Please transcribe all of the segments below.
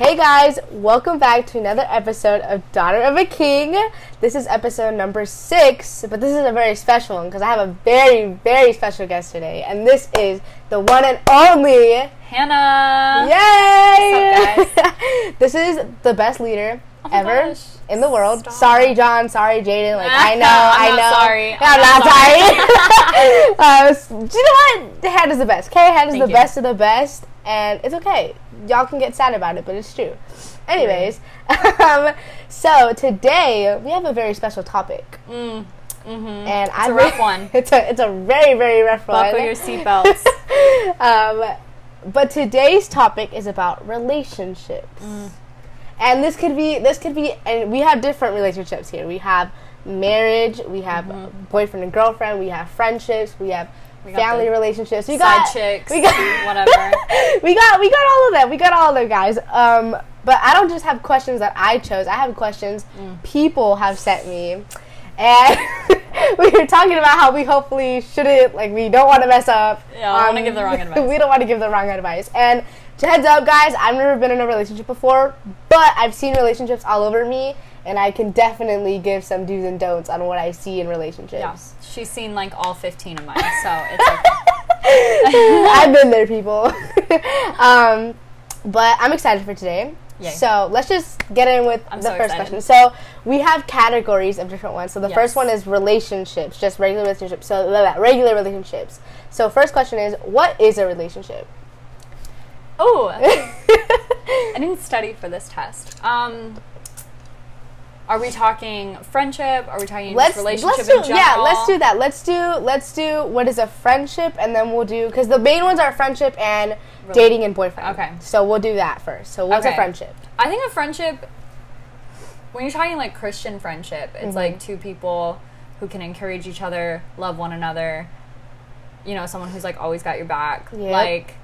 Hey guys, welcome back to another episode of Daughter of a King. This is episode number six, but this is a very special one because I have a very, very special guest today, and this is the one and only Hannah. Yay! What's up, guys? this is the best leader Oh ever gosh. in the world. Stop. Sorry, John. Sorry, Jaden. Like I know, I'm I know. sorry. I'm, I'm not, not sorry. uh, do you know what? Hannah's the best. Okay, Hannah's Thank the you. best of the best, and it's okay. Y'all can get sad about it, but it's true. Anyways, um, so today we have a very special topic, Mm, hmm and It's I a rough one. It's a it's a very very rough Buckle one. your seatbelts. um, but today's topic is about relationships, Mm. and this could be this could be, and we have different relationships here. We have marriage, we have Mm-hmm. boyfriend and girlfriend, we have friendships, we have family relationships, we Side got chicks, we got whatever. we got we got all of them. We got all of them, guys. Um, but I don't just have questions that I chose. I have questions Mm. people have sent me, and we were talking about how we hopefully shouldn't like we don't want to mess up. Yeah, I don't wanna give the wrong advice. we don't want to give the wrong advice. And to heads up, guys, I've never been in a relationship before, but I've seen relationships all over me, and I can definitely give some do's and don'ts on what I see in relationships. yeah, she's seen like all 15 of mine, so it's okay. I've been there, people. um, but I'm excited for today. Yay. So let's just get in with I'm the so first excited. question. So we have categories of different ones. So the Yes. first one is relationships, just regular relationships. So blah, blah, regular relationships. So first question is, what is a relationship? Oh, I didn't study for this test. Um, are we talking friendship? Are we talking let's relationship let's do in general? yeah let's do that let's do let's do what is a friendship and then we'll do because the main ones are friendship and dating and boyfriend Okay. so we'll do that first so what's a friendship I think a friendship, when you're talking like Christian friendship, it's Mm-hmm. like two people who can encourage each other, love one another. You know, someone who's like always got your back. Yep. Like,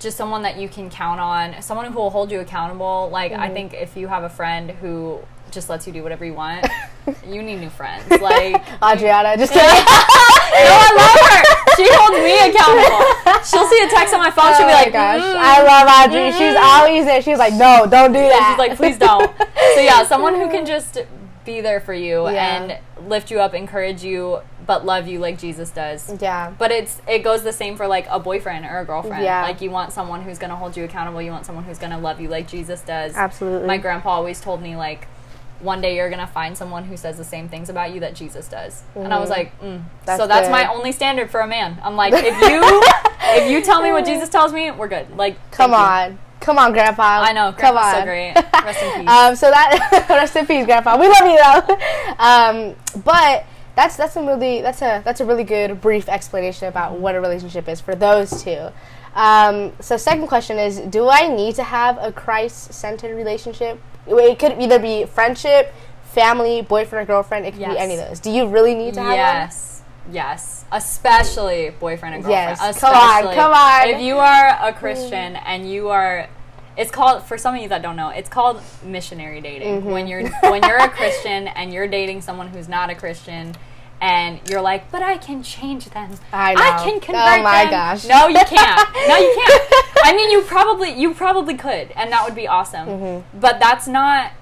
just someone that you can count on, someone who will hold you accountable. Like, I Mm-hmm. think if you have a friend who just lets you do whatever you want, you need new friends. Like, Adriana just kidding no, I love her. She holds me accountable. She'll see a text on my phone. She'll oh be like, gosh, "Mm." I love Audrey. She's always there. She's like, no, don't do that. she's like, please don't. so yeah, someone who can just be there for you Yeah. and lift you up, encourage you, but love you like Jesus does. yeah, But it's it goes the same for like a boyfriend or a girlfriend. Yeah. Like you want someone who's gonna hold you accountable. You want someone who's gonna love you like Jesus does. absolutely. My grandpa always told me like. One day you're gonna find someone who says the same things about you that Jesus does, and I was Mhm. like, mm. That's so that's my only standard for a man. I'm like, if you if you tell me what Jesus tells me, we're good. Like, Come thank you. on, come on, Grandpa. I know, come on. so great. Rest in peace. um, so that rest in peace, Grandpa. We love you though. Um, but that's that's a really that's a that's a really good brief explanation about what a relationship is for those two. Um, so second question is, do I need to have a Christ-centered relationship? It could either be friendship, family, boyfriend or girlfriend. It could be any of those. Do you really need to have one? yes, yes, especially boyfriend and girlfriend. Yes, come on, come on. If you are a Christian and you are, it's called for some of you that don't know, it's called missionary dating. Mm-hmm. When you're when you're a Christian and you're dating someone who's not a Christian. And you're like, but I can change them. I I can Oh convert my them. gosh. No, you can't. No, you can't. I mean, you probably you probably could, and that would be awesome. Mm-hmm. But that's not.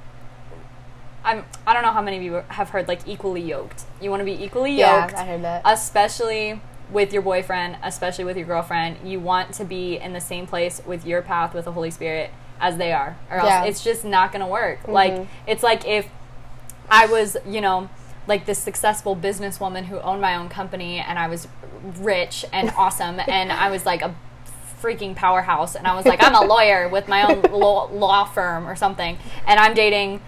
I'm. I don't know how many of you have heard like equally yoked. You want to be equally Yeah, yoked, I heard that. especially with your boyfriend, especially with your girlfriend. You want to be in the same place with your path with the Holy Spirit as they are, or else Yeah. it's just not going to work. Like it's like if I was, you know, like this successful businesswoman who owned my own company and I was rich and awesome and I was like a freaking powerhouse and I was like I'm a lawyer with my own law, law firm or something and I'm dating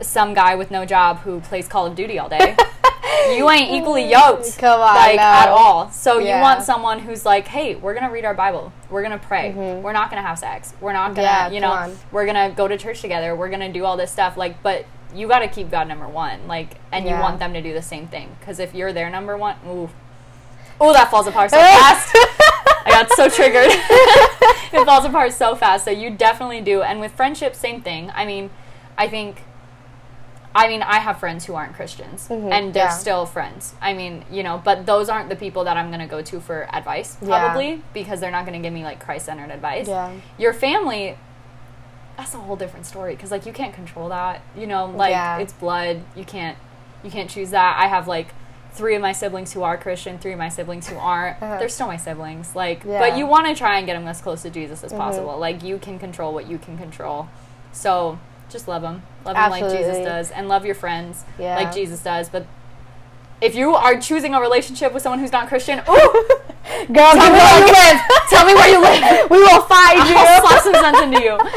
some guy with no job who plays Call of Duty all day. you ain't equally yoked. Come on, like no. at all. So Yeah. you want someone who's like, "Hey, we're going to read our Bible. We're going to pray. We're not going to have sex. We're not going to, Mm-hmm. Yeah, you know, on. we're going to go to church together. We're going to do all this stuff like but you got to keep God number 1. Like and you want them to do the same thing cuz if you're their number 1, ooh. Oh, that falls apart so fast. I got so triggered. it falls apart so fast. So you definitely do. And with friendship, same thing. I mean, I think. I mean, I have friends who aren't Christians, Mhm, and they're yeah. still friends. I mean, you know, but those aren't the people that I'm gonna go to for advice, Yeah. probably, because they're not gonna give me like Christ-centered advice. Yeah. Your family, that's a whole different story because like you can't control that. You know, like Yeah. it's blood. You can't you can't choose that. I have like three of my siblings who are Christian, three of my siblings who aren't. Uh-huh. They're still my siblings. Like, Yeah. but you want to try and get them as close to Jesus as Mhm. possible. Like you can control what you can control. So just love them, love them like Jesus does, and love your friends Yeah. like Jesus does. But if you are choosing a relationship with someone who's not Christian, ooh, Girl, tell me where you live. Tell me where you live. we will find you. I'll slap some sense into you.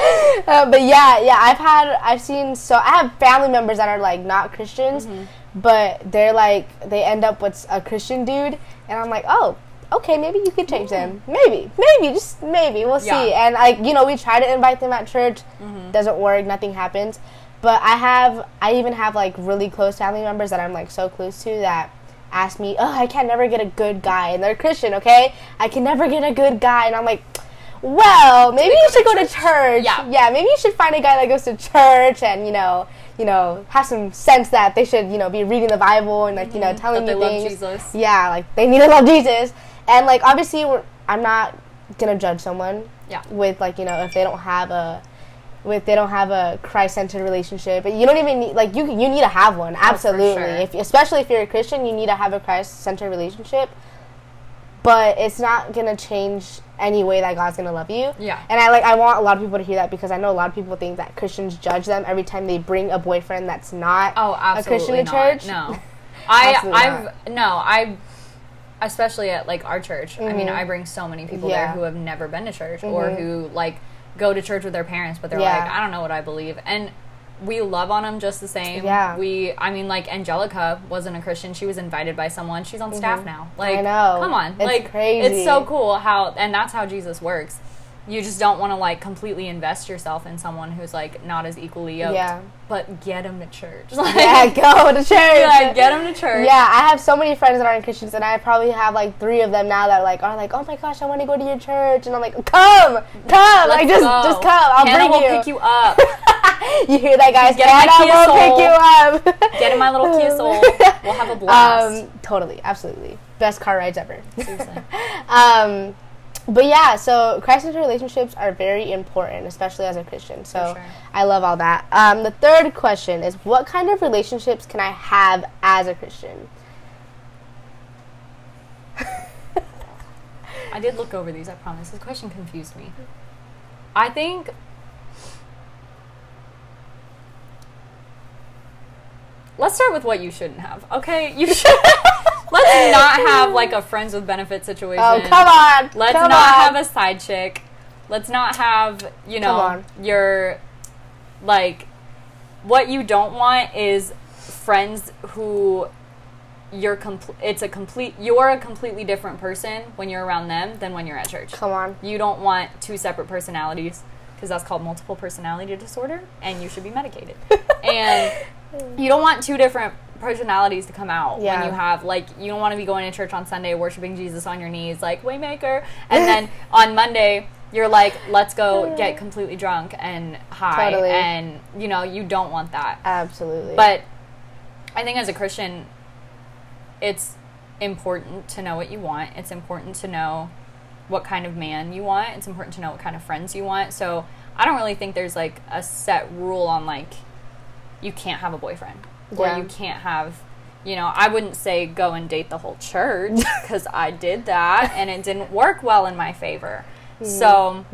Uh, but yeah, yeah, I've had, I've seen, so I have family members that are like not Christians, Mm-hmm. but they're like, they end up with a Christian dude, and I'm like, oh, okay, maybe you could change them. Maybe, maybe, just maybe. We'll Yeah. see. And like, you know, we try to invite them at church, Mm-hmm. doesn't work, nothing happens. But I have, I even have like really close family members that I'm like so close to that ask me, oh, I can't never get a good guy, and they're Christian, okay? I can never get a good guy, and I'm like. Well, maybe you should go to church. Yeah. yeah, maybe you should find a guy that goes to church and you know, you know, have some sense that they should, you know, be reading the Bible and like you know, telling Mm-hmm. That you they love things. Jesus. Yeah, like they need to love Jesus, and like obviously, I'm not gonna judge someone Yeah. with like you know if they don't have a with they don't have a Christ-centered relationship. But you don't even need like you you need to have one. Absolutely, Oh, sure. if especially if you're a Christian, you need to have a Christ-centered relationship. But it's not gonna change any way that God's gonna love you. Yeah. And I like I want a lot of people to hear that because I know a lot of people think that Christians judge them every time they bring a boyfriend that's not Oh, a Christian in not. church. No, I, I've no, I, especially at like our church. I mean, Mhm. I bring so many people Yeah. there who have never been to church or Mhm. who like go to church with their parents, but they're Yeah. like, I don't know what I believe, and we love on them just the same. Yeah. We, I mean, like Angelica wasn't a Christian. She was invited by someone. She's on staff now. Like, Mm-hmm. know. come on, It's like crazy. it's so cool how, and that's how Jesus works. You just don't want to like completely invest yourself in someone who's like not as equally yoked. Yeah. But get them to church. Like, Yeah, go to church. yeah, get them to church. Yeah, I have so many friends that aren't Christians, and I probably have like three of them now that like are like, oh my gosh, I want to go to your church, and I'm like, come, come, like just go. just come, I'll Hannah bring will you. pick you up. you hear that, guys? Get in my Hannah will pick you up. Get in my little Kia Soul. We'll have a blast. Um, totally, absolutely, best car rides ever. Seriously. um, but yeah, so Christ-centered relationships are very important, especially as a Christian. So sure. I love all that. Um, the third question is, what kind of relationships can I have as a Christian? I did look over these, I promise. This question confused me. I think. Let's start with what you shouldn't have. Okay, you should. Let's not have like a friends with benefit situation. Oh, come on! Let's come not on. have a side chick. Let's not have, you know, your like what you don't want is friends who you're complete it's a complete you're a completely different person when you're around them than when you're at church. Come on. You don't want two separate personalities because that's called multiple personality disorder and you should be medicated. and you don't want two different personalities to come out Yeah. when you have like you don't want to be going to church on Sunday worshiping Jesus on your knees like waymaker and then on Monday you're like let's go get completely drunk and high Totally. and you know you don't want that. Absolutely. But I think as a Christian, it's important to know what you want. It's important to know what kind of man you want. It's important to know what kind of friends you want. So I don't really think there's like a set rule on like you can't have a boyfriend or Yeah. you can't have. You know, I wouldn't say go and date the whole church because I did that and it didn't work well in my favor. So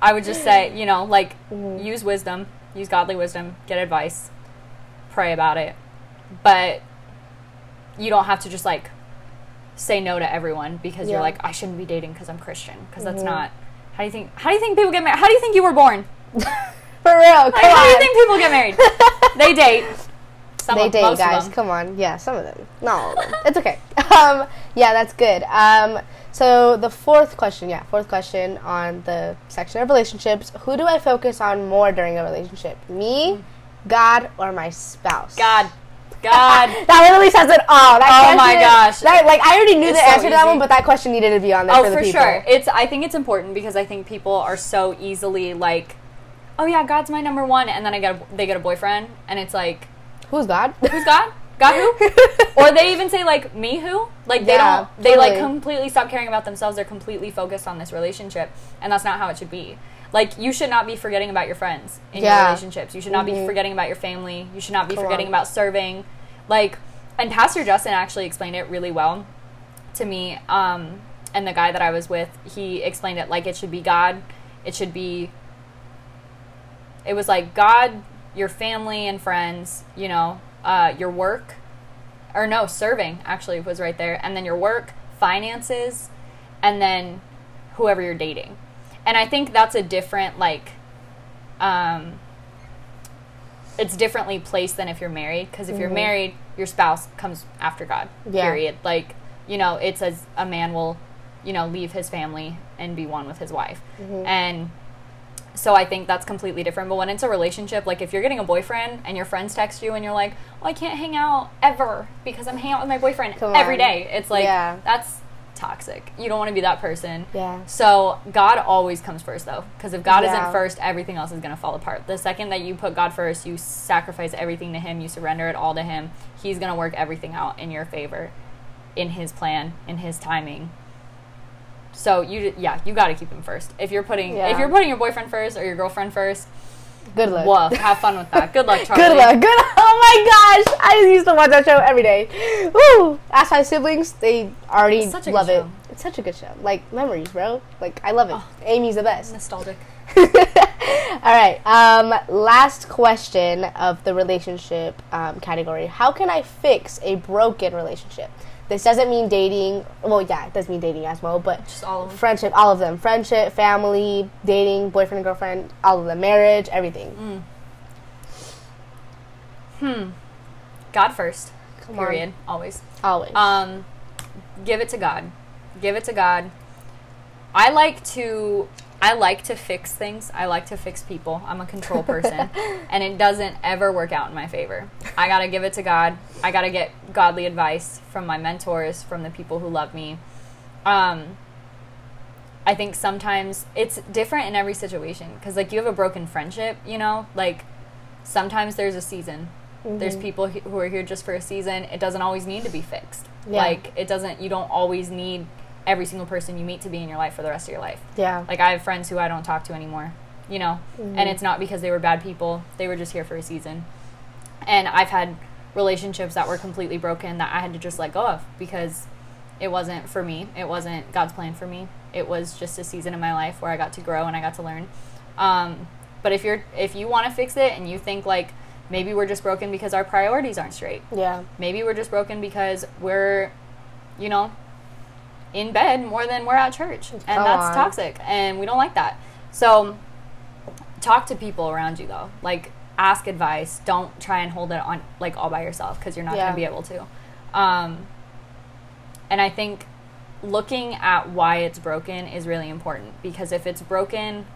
I would just say, you know, like Mhm. use wisdom, use godly wisdom, get advice, pray about it. But you don't have to just like say no to everyone because Yeah. you're like I shouldn't be dating because I'm Christian because that's Mhm. not how do you think how do you think people get married? How do you think you were born? For real, Like, how do you think people get married? they date. Some they of, date, guys. Come on. Yeah, some of them. Not all of them. it's okay. Um, yeah, that's good. Um, so the fourth question, yeah, fourth question on the section of relationships: Who do I focus on more during a relationship? Me, God, or my spouse? God, God. that literally says it all. That Oh my gosh. That, like I already knew It's the so answer to that one, but that question needed to be on there oh, for the for people. sure. It's. I think it's important because I think people are so easily like, oh yeah, God's my number one, and then I get a, they get a boyfriend, and it's like, Who's God? who's God? God who? or they even say like me who? Like they Yeah, don't. They like completely stop caring about themselves. They're completely focused on this relationship, and that's not how it should be. Like you should not be forgetting about your friends in Yeah. your relationships. You should not be Mhm. forgetting about your family. You should not be Come forgetting on. about serving. Like and Pastor Justin actually explained it really well to me. Um and the guy that I was with, he explained it like it should be God. It should be it was like God, your family and friends, you know, uh, your work, or no, serving actually was right there, and then your work, finances, and then whoever you're dating. And I think that's a different, like, um, it's differently placed than if you're married, because if you're Mhm. married, your spouse comes after God, Yeah. period. Like, you know, it says a man will, you know, leave his family and be one with his wife. Mhm. And so I think that's completely different. But when it's a relationship, like if you're getting a boyfriend and your friends text you and you're like, "Oh, I can't hang out ever because I'm hanging out with my boyfriend Come every on. day," it's like Yeah. that's toxic. You don't want to be that person. Yeah. So God always comes first, though, because if God Yeah. isn't first, everything else is going to fall apart. The second that you put God first, you sacrifice everything to Him, you surrender it all to Him. He's going to work everything out in your favor, in His plan, in His timing. So you, yeah, you got to keep Him first. If you're putting, Yeah. if you're putting your boyfriend first or your girlfriend first, Good luck. Well, have fun with that. Good luck, Charlie. Good luck. Good. Oh my gosh! I used to watch that show every day. Woo! Ask my siblings; they already It's such a good love it. show. It's such a good show. Like memories, bro. Like I love it. Oh. Amy's the best. Nostalgic. All right. Um, last question of the relationship um, category. How can I fix a broken relationship? This doesn't mean dating. Well, yeah, it does mean dating as well, but Just all of them. friendship, all of them. Friendship, family, dating, boyfriend, and girlfriend, all of them. Marriage, everything. Mm. Hmm. God first. Come on. Always. Always. Um, give it to God. Give it to God. I like to I like to fix things. I like to fix people. I'm a control person, and it doesn't ever work out in my favor. I got to give it to God. I got to get godly advice from my mentors, from the people who love me. Um I think sometimes it's different in every situation because like you have a broken friendship, you know? Like sometimes there's a season. There's Mhm. people who who are here just for a season. It doesn't always need to be fixed. Yeah. Like it doesn't. You don't always need every single person you meet to be in your life for the rest of your life. yeah. Like I have friends who I don't talk to anymore. You know, Mhm. and it's not because they were bad people. They were just here for a season. And I've had relationships that were completely broken that I had to just let go of because it wasn't for me. It wasn't God's plan for me. It was just a season in my life where I got to grow and I got to learn. Um, but if you're if you want to fix it and you think like maybe we're just broken because our priorities aren't straight. yeah. Maybe we're just broken because we're, you know, in bed more than we're at church. And that's on. toxic. And we don't like that. So talk to people around you though. Like ask advice. Don't try and hold it on like all by yourself because you're not Yeah. going to be able to. Um, and I think looking at why it's broken is really important because if it's broken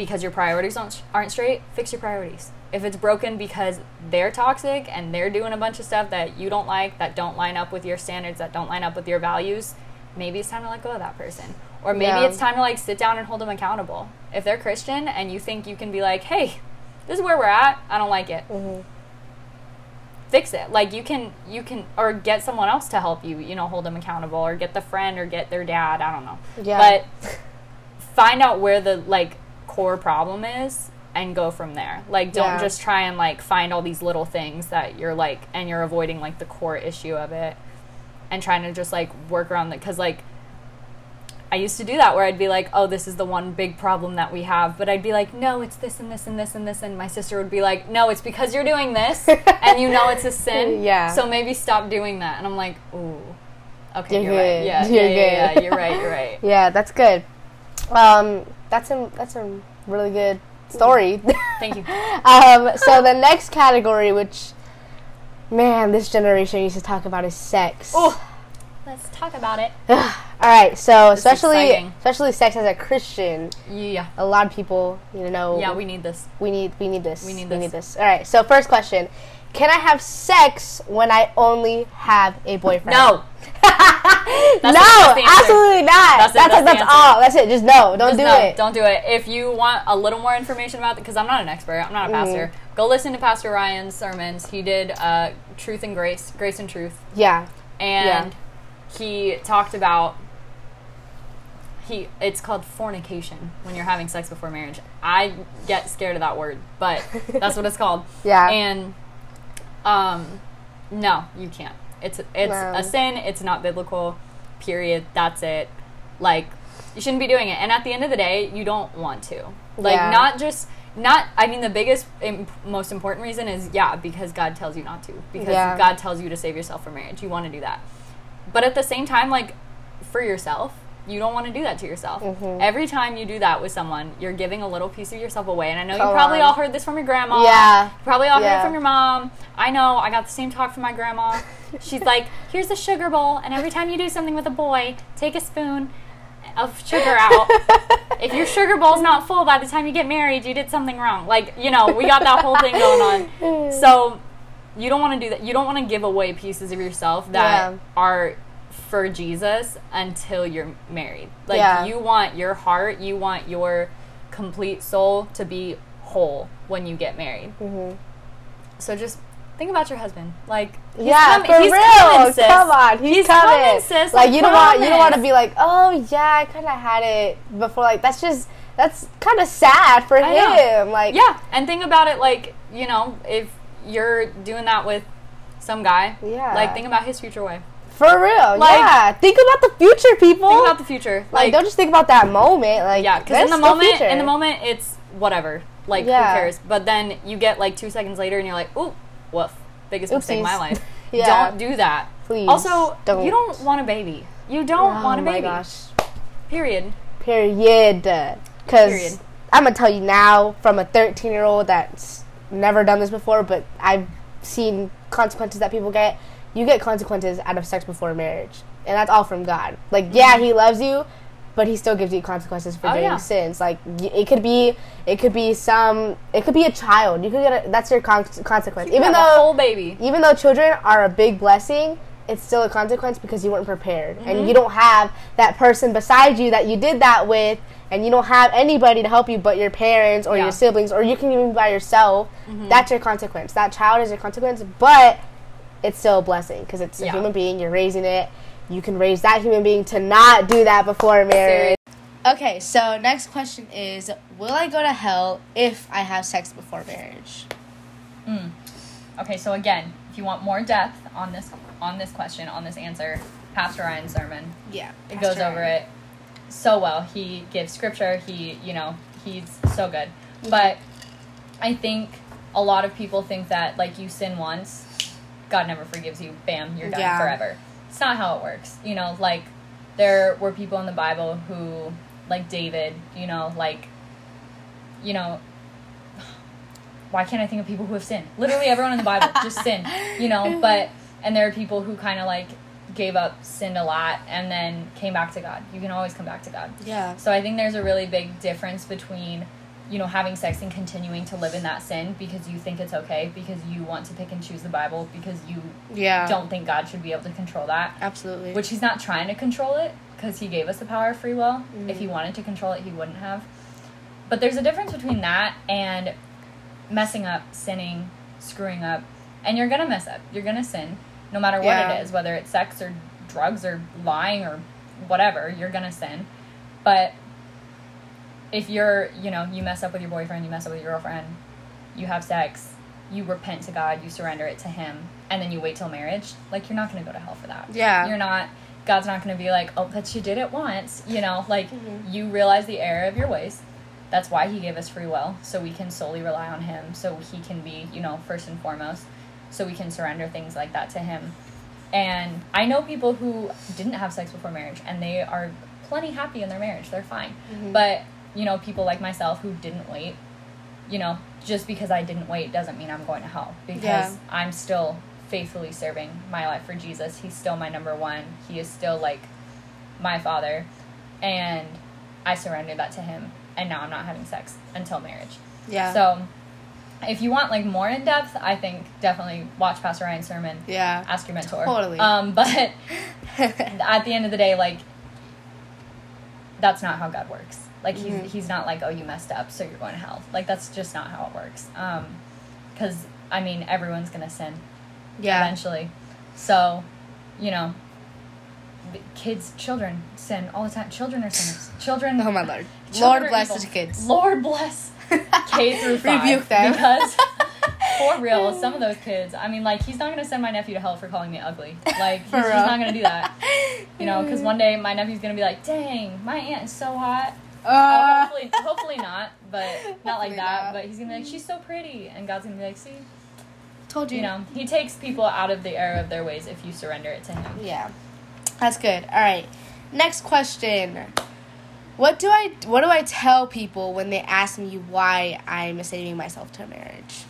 because your priorities aren't, aren't straight, fix your priorities. If it's broken because they're toxic and they're doing a bunch of stuff that you don't like, that don't line up with your standards, that don't line up with your values, maybe it's time to let go of that person. Or maybe Yeah. it's time to like sit down and hold them accountable. If they're Christian and you think you can be like, hey, this is where we're at, I don't like it. hmm Fix it. Like you can, you can, or get someone else to help you, you know, hold them accountable, or get the friend, or get their dad. I don't know. Yeah. But find out where the like core problem is and go from there. Like don't Yeah. just try and like find all these little things that you're like and you're avoiding like the core issue of it and trying to just like work around it cuz like I used to do that where I'd be like, "Oh, this is the one big problem that we have." But I'd be like, "No, it's this and this and this and this." And my sister would be like, "No, it's because you're doing this and you know it's a sin. Yeah. So maybe stop doing that." And I'm like, "Ooh. Okay, You're you're, right. good. Yeah, You're yeah, yeah, yeah. You're right. You're right." Yeah, that's good. Um, that's a that's a really good story. Thank you. um, so the next category, which man, this generation used to talk about, is sex. Oh, let's talk about it. All right, so This especially especially sex as a Christian, Yeah. a lot of people you know. Yeah, we need this. we need we need this. We need this. We need this. All right. So first question: Can I have sex when I only have a boyfriend? No. no, absolutely not. That's it, That's that's that's all. That's it. Just no. Don't Just do no, it. Don't do it. If you want a little more information about it, because I'm not an expert, I'm not a pastor. Mm-hmm. Go listen to Pastor Ryan's sermons. He did uh, Truth and Grace, Grace and Truth, Yeah. and he talked about. he it's called fornication when you're having sex before marriage. I get scared of that word, but that's what it's called. Yeah. And um no, you can't. It's it's No. a sin, it's not biblical. Period. That's it. Like you shouldn't be doing it. And at the end of the day, you don't want to. Like Yeah. not just not I mean the biggest im- most important reason is yeah, because God tells you not to. Because Yeah. God tells you to save yourself from marriage. You want to do that. But at the same time like for yourself, you don't want to do that to yourself. Mm-hmm. Every time you do that with someone, you're giving a little piece of yourself away. And I know Come you probably on. all heard this from your grandma. Yeah. Probably all heard Yeah. it from your mom. I know. I got the same talk from my grandma. She's like, "Here's the sugar bowl, and every time you do something with a boy, take a spoon of sugar out. if your sugar bowl's not full by the time you get married, you did something wrong." Like, you know, we got that whole thing going on. So, you don't want to do that. You don't want to give away pieces of yourself that Yeah. are for Jesus until you're married. Like Yeah. you want your heart, you want your complete soul to be whole when you get married. Mhm. So just think about your husband. Like he's yeah, com- for he's real. coming, sis. Come on, he's, He's coming. coming, sis, Like I you don't want you don't want to be like, oh yeah, I kind of had it before. Like that's just that's kind of sad for I know. him. Like Yeah, and think about it like, you know, if you're doing that with some guy, Yeah. like think about his future wife. For real. Like- yeah, think about the future, people. Think about the future. like, don't just think about that moment. Like Yeah, because in the moment, future. in the moment, it's whatever. Like Yeah. who cares? But then you get like two seconds later, and you're like, "Ooh, woof! Biggest mistake in my life." Yeah. Don't do that. Please Also, don't. you don't want a baby. You don't Oh want a my baby. gosh. Period. Period. Period. Because I'm gonna tell you now, from a 13 year old that's never done this before, but I've seen consequences that people get. You get consequences out of sex before marriage, and that's all from God. Like, yeah, He loves you, but He still gives you consequences for Oh, doing yeah. sins. Like, it could be, it could be some, it could be a child. You could get a, that's your con- consequence. You Even though whole baby. even though children are a big blessing, it's still a consequence because you weren't prepared Mm-hmm. and you don't have that person beside you that you did that with and you don't have anybody to help you but your parents or Yeah. Mm-hmm. your siblings or you can even be by yourself. That's your consequence. That child is your consequence, but it's still a blessing because it's a Yeah. human being. You're raising it. You can raise that human being to not do that before marriage. Okay, so next question is Will I go to hell if I have sex before marriage? Hmm. Okay, so again, if you want more depth on this on this question, on this answer, Pastor Ryan's sermon, Yeah. it goes over it so well. He gives scripture. He, you know, he's so good. But I think a lot of people think that like you sin once, God never forgives you. Bam, you're done Yeah. forever. It's not how it works. You know, like there were people in the Bible who, like David, you know, like, you know, why can't I think of people who have sinned? Literally everyone in the Bible just sinned, you know. But and there are people who kind of like gave up, sinned a lot, and then came back to God. You can always come back to God. Yeah. So I think there's a really big difference between, you know, having sex and continuing to live in that sin because you think it's okay, because you want to pick and choose the Bible, because you Yeah. don't think God should be able to control that. Absolutely. Which He's not trying to control it because He gave us the power of free will. If He mm-hmm. wanted to control it, He wouldn't have. But there's a difference between that and messing up, sinning, screwing up. And you're going to mess up. You're going to sin no matter what Yeah. it is, whether it's sex or drugs or lying or whatever, you're going to sin. But if you're, you know, you mess up with your boyfriend, you mess up with your girlfriend, you have sex, you repent to God, you surrender it to Him, and then you wait till marriage, like you're not going to go to hell for that. Yeah. You're not, God's not going to be like, oh, but you did it once. You know, like Mm-hmm. you realize the error of your ways. That's why He gave us free will, so we can solely rely on Him, so He can be, you know, first and foremost, so we can surrender things like that to Him. And I know people who didn't have sex before marriage, and they are plenty happy in their marriage. They're fine. Mm-hmm. But, you know, people like myself who didn't wait, you know, just because I didn't wait doesn't mean I'm going to hell. Because Yeah. I'm still faithfully serving my life for Jesus. He's still my number one. He is still like my father. And I surrendered that to him. And now I'm not having sex until marriage. Yeah. So if you want like more in depth, I think definitely watch Pastor Ryan's sermon. yeah. Ask your mentor. Totally. Um, but at the end of the day, like that's not how God works. Like he's Mhm. he's not like, oh, you messed up, so you're going to hell. Like that's just not how it works. Um, because I mean, everyone's gonna sin yeah. eventually. So, you know, kids, children sin all the time. Children are sinners. Children. Oh my lord. Lord bless evil. the kids. Lord bless K through five. Rebuke them. because for real, some of those kids. I mean, like he's not gonna send my nephew to hell for calling me ugly. Like he's just not gonna do that. You know, because one day my nephew's gonna be like, "Dang, my aunt is so hot." Oh, Uh, hopefully, hopefully not, but not like that. not. But he's gonna be like, "She's so pretty," and God's gonna be like, "See." told you. You know, he takes people out of the error of their ways if you surrender it to him. Yeah, that's good. All right, next question. What do I what do I tell people when they ask me why I'm saving myself to marriage?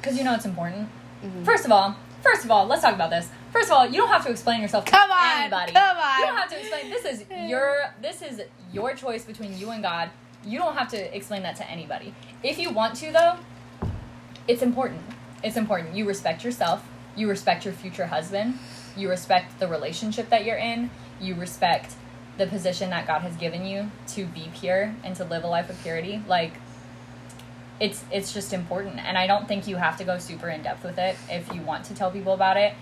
Because you know it's important. Mhm. First of all, first of all, let's talk about this. First of all, you don't have to explain yourself to Come on, anybody. come on. You don't have to explain. This is your this is your choice between you and God. You don't have to explain that to anybody. If you want to, though, it's important. It's important. You respect yourself. You respect your future husband. You respect the relationship that you're in. You respect the position that God has given you to be pure and to live a life of purity. Like it's it's just important and I don't think you have to go super in depth with it if you want to tell people about it.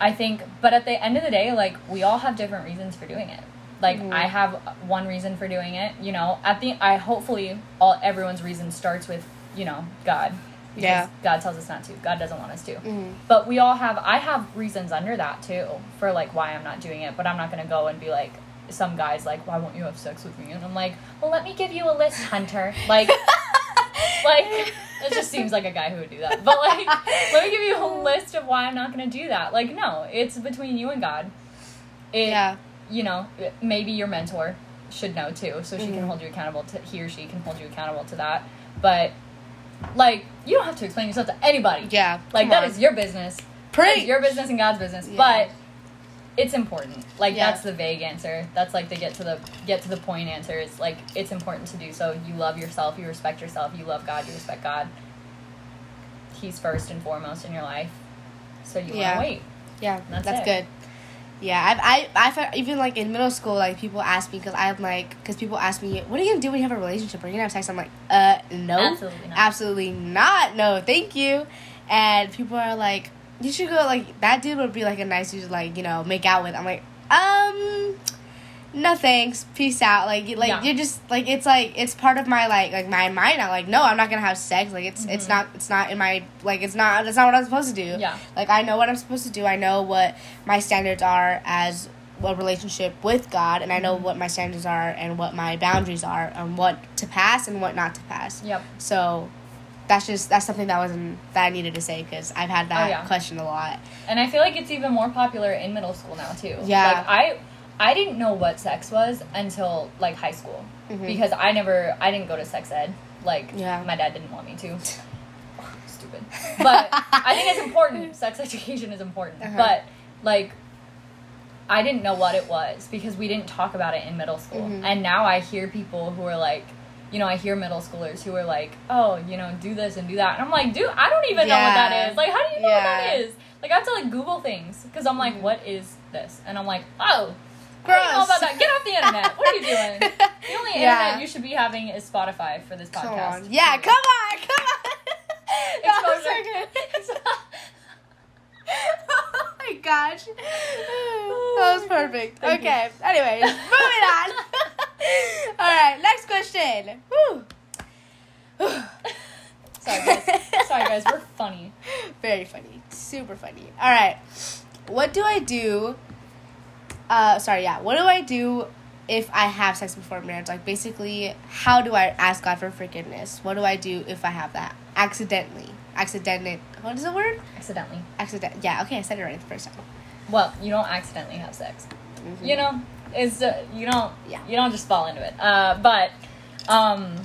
I think but at the end of the day like we all have different reasons for doing it. Like Mhm. I have one reason for doing it, you know. At the I hopefully all everyone's reason starts with, you know, God. Because Yeah. God tells us not to. God doesn't want us to. Mhm. But we all have I have reasons under that too for like why I'm not doing it, but I'm not gonna go and be like some guys like, Why won't you have sex with me? And I'm like, Well let me give you a list, Hunter. Like like it just seems like a guy who would do that. But like let me give you a list of why I'm not gonna do that. Like, no, it's between you and God. It Yeah. you know, maybe your mentor should know too, so she can Mhm. hold you accountable to he or she can hold you accountable to that. But like you don't have to explain yourself to anybody. Yeah. Like that on. is your business. Preach. your business and God's business. Yeah. But it's important. Like Yeah. that's the vague answer. That's like the get to the get to the point answer. It's like it's important to do so. You love yourself, you respect yourself, you love God, you respect God. He's first and foremost in your life. So you Yeah. wanna wait. Yeah, That's good. Yeah, I've, I, I, felt- even like in middle school, like people ask me because I'm like, because people ask me, what are you gonna do when you have a relationship? Are you gonna have sex? I'm like, uh, no, Absolutely not. absolutely not. No, thank you. And people are like, you should go. Like that dude would be like a nice dude to like you know make out with. I'm like, um, no thanks, peace out. Like you- like Yeah. you're just like it's like it's part of my like like my mind now. Like no, I'm not gonna have sex. Like it's it's Mhm. not it's not in my like it's not that's not what I'm supposed to do. Yeah. Like I know what I'm supposed to do. I know what my standards are as a relationship with God, and I know Mhm. what my standards are and what my boundaries are, and what to pass and what not to pass. Yep. So that's just that's something that wasn't that I needed to say because I've had that Oh, yeah. question a lot. And I feel like it's even more popular in middle school now too. Yeah. Like I I didn't know what sex was until like high school. Mhm. Because I never I didn't go to sex ed. Like Yeah. my dad didn't want me to. Stupid. But I think it's important. Sex education is important. Uh-huh. But like I didn't know what it was because we didn't talk about it in middle school. Mhm. And now I hear people who are like you know, I hear middle schoolers who are like, "Oh, you know, do this and do that," and I'm like, "Dude, I don't even know what that is. Like, how do you know what that is? Like, I have to like Google things because I'm like, Mhm. "What is this?" And I'm like, "Oh, I don't know Gross. about that. Get off the internet. What are you doing? The only Yeah. internet you should be having is Spotify for this podcast. Come on, yeah, come on, come on. That was so Exposure. Oh my gosh, that was perfect. Thank you. okay, anyways, moving on. All right, next question. Whew. Sorry, guys. Sorry, guys. We're funny. Very funny. Super funny. All right. What do I do? Uh, sorry, yeah. What do I do if I have sex before marriage? Like, basically, how do I ask God for forgiveness? What do I do if I have that? Accidentally. Accidentally. What is the word? Accidentally. Accident. Yeah, okay, I said it right the first time. Well, you don't accidentally have sex. Mhm. You know, it's uh, you don't Yeah. you don't just fall into it. Uh, but um,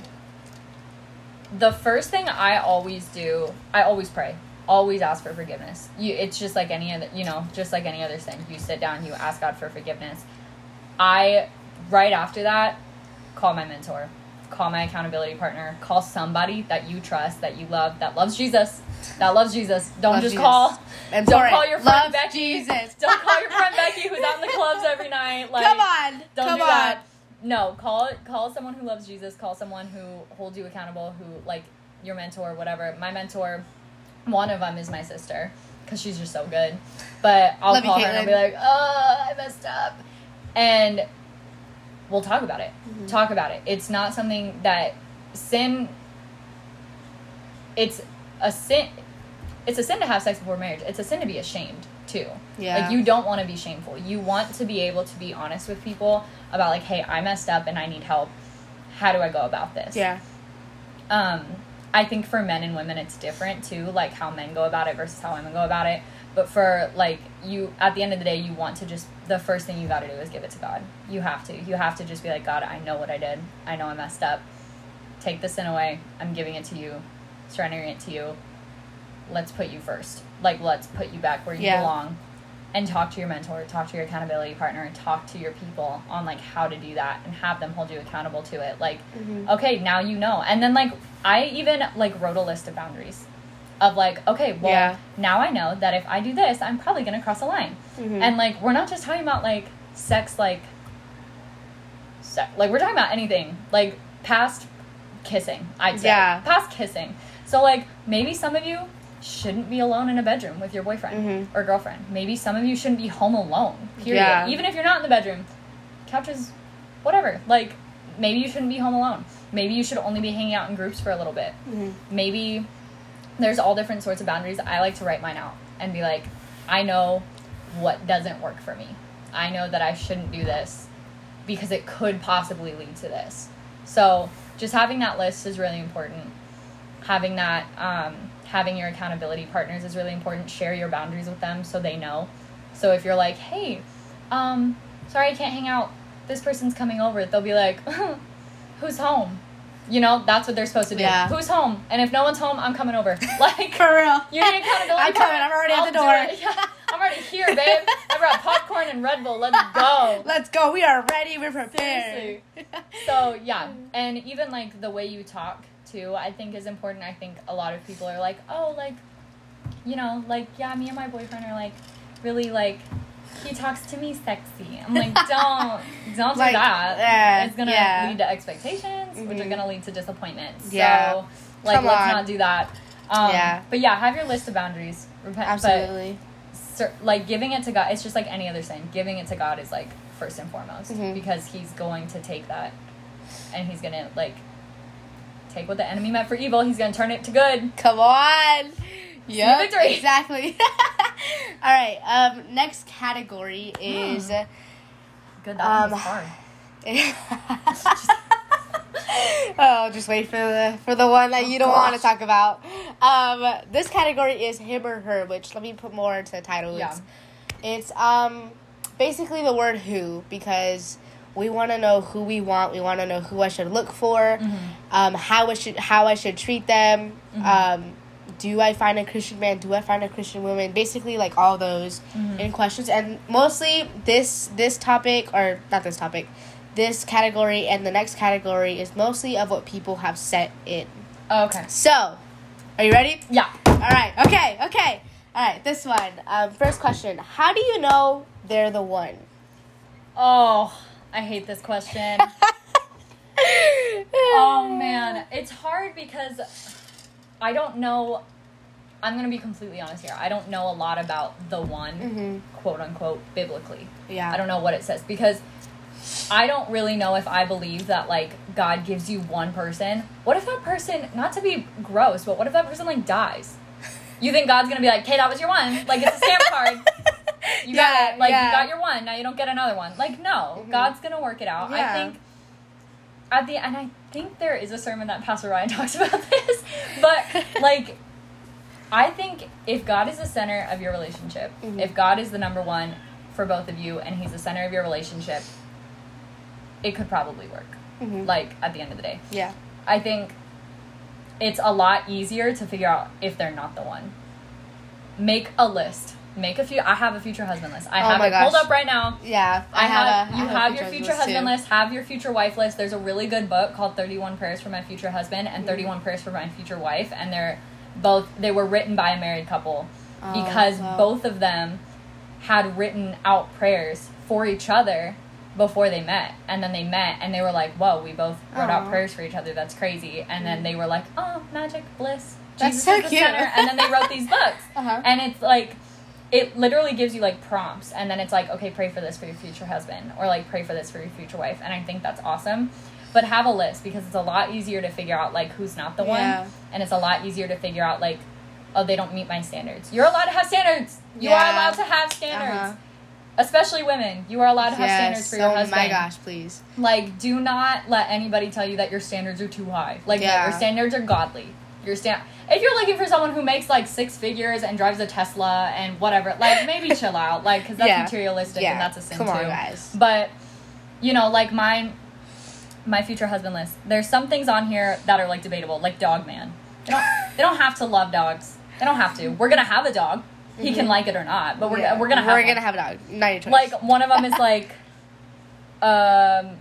the first thing I always do, I always pray. Always ask for forgiveness. You, it's just like any other, you know, just like any other sin. You sit down, you ask God for forgiveness. I right after that call my mentor, call my accountability partner, call somebody that you trust, that you love, that loves Jesus, that loves Jesus. Don't Love just Jesus. call. And Don't call your friend love Becky. Jesus. Don't call your friend Becky who's out in the clubs every night. Like, Come on. Don't Come do on. that. No, call call someone who loves Jesus. Call someone who holds you accountable. Who like your mentor, whatever. My mentor, one of them is my sister, because she's just so good. But I'll Love you, call her and I'll be like, "Oh, I messed up," and we'll talk about it. Mm-hmm. Talk about it. It's not something that sin. It's a sin. It's a sin to have sex before marriage. It's a sin to be ashamed too. Yeah. Like you don't want to be shameful. You want to be able to be honest with people about like, hey, I messed up and I need help. How do I go about this? Yeah. um i think for men and women it's different too like how men go about it versus how women go about it. But for like you at the end of the day you want to just the first thing you got to do is give it to god. You have to. You have to just be like god i know what i did. I know i messed up. Take the sin away. I'm giving it to you. Surrendering it to you. Let's put you first. Like let's put you back where you Yeah. belong and talk to your mentor talk to your accountability partner and talk to your people on like how to do that and have them hold you accountable to it like Mm-hmm. okay now you know and then like i even like wrote a list of boundaries of like okay well Yeah. now i know that if i do this i'm probably gonna cross a line Mhm. and like we're not just talking about like sex like se- like we're talking about anything like past kissing i'd say Yeah. past kissing so like maybe some of you shouldn't be alone in a bedroom with your boyfriend Mhm. or girlfriend maybe some of you shouldn't be home alone period Yeah. even if you're not in the bedroom couches whatever like maybe you shouldn't be home alone maybe you should only be hanging out in groups for a little bit Mhm. maybe there's all different sorts of boundaries. I like to write mine out and be like, I know what doesn't work for me. I know that I shouldn't do this because it could possibly lead to this. So just having that list is really important. Having that, um, having your accountability partners is really important. Share your boundaries with them so they know. So if you're like, hey, um, sorry I can't hang out. This person's coming over. They'll be like, who's home? You know, that's what they're supposed to do. Yeah. Who's home? And if no one's home, I'm coming over. Like, For real. you need accountability. I'm coming. I'm already at I'll the door. Yeah, I'm already here, babe. I brought popcorn and Red Bull. Let's go. Let's go. We are ready. We're prepared. Seriously. So yeah, and even like the way you talk too, I think is important. I think a lot of people are like, oh, like, you know, like yeah, me and my boyfriend are like really like he talks to me sexy. I'm like, don't don't Like, do that. uh, it's gonna yeah. lead to expectations, which are Mhm. gonna lead to disappointment. Yeah. So like, Come let's on. not do that. Um, Yeah. But yeah, have your list of boundaries. Repent, Absolutely. But like giving it to God, it's just like any other sin. Giving it to God is like first and foremost Mhm. because He's going to take that and He's gonna like take what the enemy meant for evil. He's gonna turn it to good. Come on. Yeah. victory. Exactly. All right. Um, next category is. Good. That one was Um, hard. oh, just wait for the for the one that you don't want to talk about. Um, this category is him or her, which let me put more into the title. Yeah. It's, it's um basically the word who because we want to know who we want. We want to know who I should look for. Mm-hmm. Um, how I should how I should treat them. Um, do I find a Christian man? Do I find a Christian woman? Basically, like all those Mm-hmm. in questions, and mostly this this topic or not this topic, this category and the next category is mostly of what people have set in. Okay. So, are you ready? Yeah. All right. Okay. Okay. All right. This one. Um, first question: How do you know they're the one? Oh, I hate this question. oh man, it's hard because I don't know. I'm gonna be completely honest here. I don't know a lot about the one, Mhm. quote unquote, biblically. Yeah. I don't know what it says because I don't really know if I believe that like God gives you one person. What if that person, not to be gross, but what if that person like dies? You think God's gonna be like, "Okay, that was your one. Like it's a stamp card. You got Yeah, it. Like yeah. you got your one. Now you don't get another one." Like no, Mhm. God's gonna work it out. Yeah. I think at the and I think there is a sermon that Pastor Ryan talks about this, but like I think if God is the center of your relationship, Mhm. if God is the number one for both of you and he's the center of your relationship, it could probably work. Mhm. Like at the end of the day. Yeah. I think it's a lot easier to figure out if they're not the one. Make a list. Make a few I have a future husband list. I Oh have my it pulled up right now. Yeah. I, have, a- I you a have your future husband too. list, have your future wife list. There's a really good book called 31 Prayers for My Future Husband and 31 Prayers for My Future Wife and they're both they were written by a married couple Oh, because wow. both of them had written out prayers for each other before they met and then they met and they were like whoa we both wrote out prayers for each other that's crazy and then they were like oh magic bliss That's Jesus so is the cute. center. and then they wrote these books Uh-huh. and it's like it literally gives you like prompts and then it's like okay pray for this for your future husband or like pray for this for your future wife and i think that's awesome. But have a list because it's a lot easier to figure out like who's not the Yeah. one and it's a lot easier to figure out like oh they don't meet my standards. You're allowed to have standards! You are allowed to have standards. Uh-huh. especially women. You are allowed to have standards for your oh husband. my gosh, please. like do not let anybody tell you that your standards are too high. Like no, your standards are godly your stand if you're looking for someone who makes like six figures and drives a tesla and whatever like maybe chill out like because that's Yeah. materialistic Yeah. and that's a sin Come too on, guys. but you know like mine my future husband list there's some things on here that are like debatable like dog man they don't, they don't have to love dogs they don't have to we're gonna have a dog he can like it or not but we're, Mm-hmm. Yeah. we're gonna have we're one gonna have a dog. Not your like one of them is like um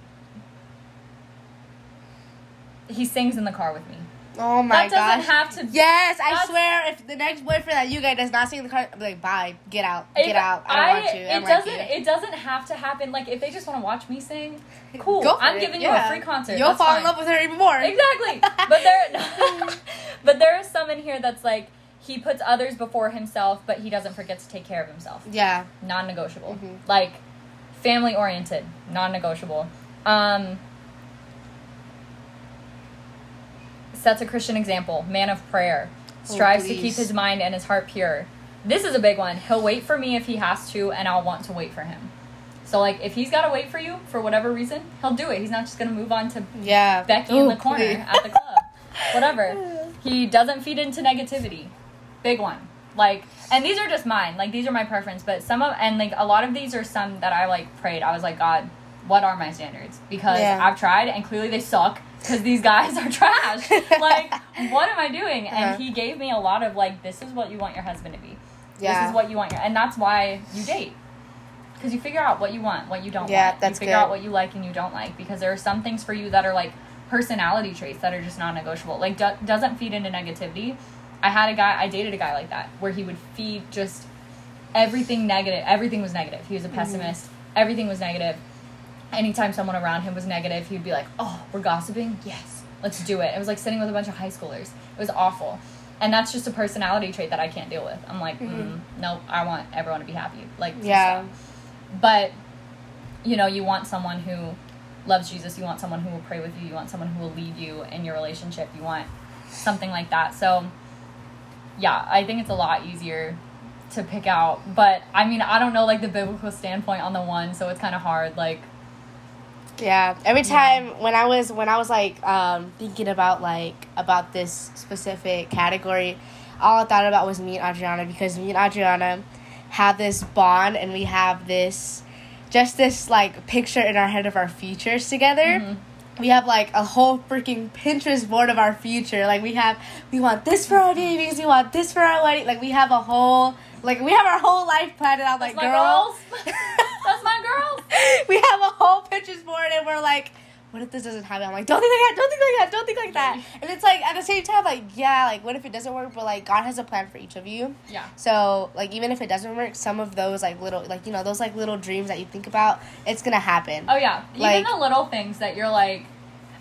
he sings in the car with me oh my god. that doesn't have to Yes, I swear, if the next boyfriend that you get does not sing in the car, I'll be like, bye, get out, get out. I don't want you. It like doesn't. you. It doesn't have to happen. Like if they just want to watch me sing, cool. I'm it, giving yeah. you a free concert. You'll That's fall fine. in love with her even more. Exactly. But there, but there is some in here that's like he puts others before himself, but he doesn't forget to take care of himself. Yeah. Non-negotiable. Mhm. Like family oriented. Non-negotiable. Um, sets a Christian example. Man of prayer. Oh, Strives to keep his mind and his heart pure. This is a big one. He'll wait for me if he has to, and I'll want to wait for him. So, like, if he's got to wait for you for whatever reason, he'll do it. He's not just going to move on to Yeah. Becky in oh, the corner please. at the club. Whatever. He doesn't feed into negativity. Big one. Like, and these are just mine. Like, these are my preference. But some of, and like, a lot of these are some that I like prayed. I was like, God, what are my standards? Because Yeah. I've tried and clearly they suck because these guys are trash. like, what am I doing? Uh-huh. And he gave me a lot of, like, this is what you want your husband to be. Yeah. This is what you want your, and that's why you date. Because you figure out what you want, what you don't Yeah, want. that's you figure good. out what you like and you don't like. Because there are some things for you that are like personality traits that are just non-negotiable. Like do- doesn't feed into negativity. I had a guy, I dated a guy like that, where he would feed just everything negative. Everything was negative. He was a Mm-hmm. pessimist. Everything was negative. Anytime someone around him was negative, he'd be like, "Oh, we're gossiping. Yes, let's do it." It was like sitting with a bunch of high schoolers. It was awful. And that's just a personality trait that I can't deal with. I'm like, mm, nope, I want everyone to be happy. Like, Mm-hmm. Yeah. stop. But you know, you want someone who loves Jesus. You want someone who will pray with you. You want someone who will lead you in your relationship. You want something like that. So, yeah, I think it's a lot easier to pick out. But I mean, I don't know like the biblical standpoint on the one, so it's kind of hard. Like, Yeah. Every time when I was when I was like um, thinking about like about this specific category, all I thought about was me and Adriana because me and Adriana have this bond and we have this just this like picture in our head of our futures together. Mhm. We have like a whole freaking Pinterest board of our future. Like we have we want this for our babies, we want this for our wedding. Like we have a whole like we have our whole life planned out that's like girls. that's my girls. we have a whole Pinterest board and we're like, what if this doesn't happen? I'm like, don't think like that, don't think like that, don't think like that. And it's like at the same time, like, yeah, like what if it doesn't work? But like God has a plan for each of you. Yeah. So like even if it doesn't work, some of those like little like you know, those like little dreams that you think about, it's gonna happen. Oh yeah, Like- even the little things that you're like,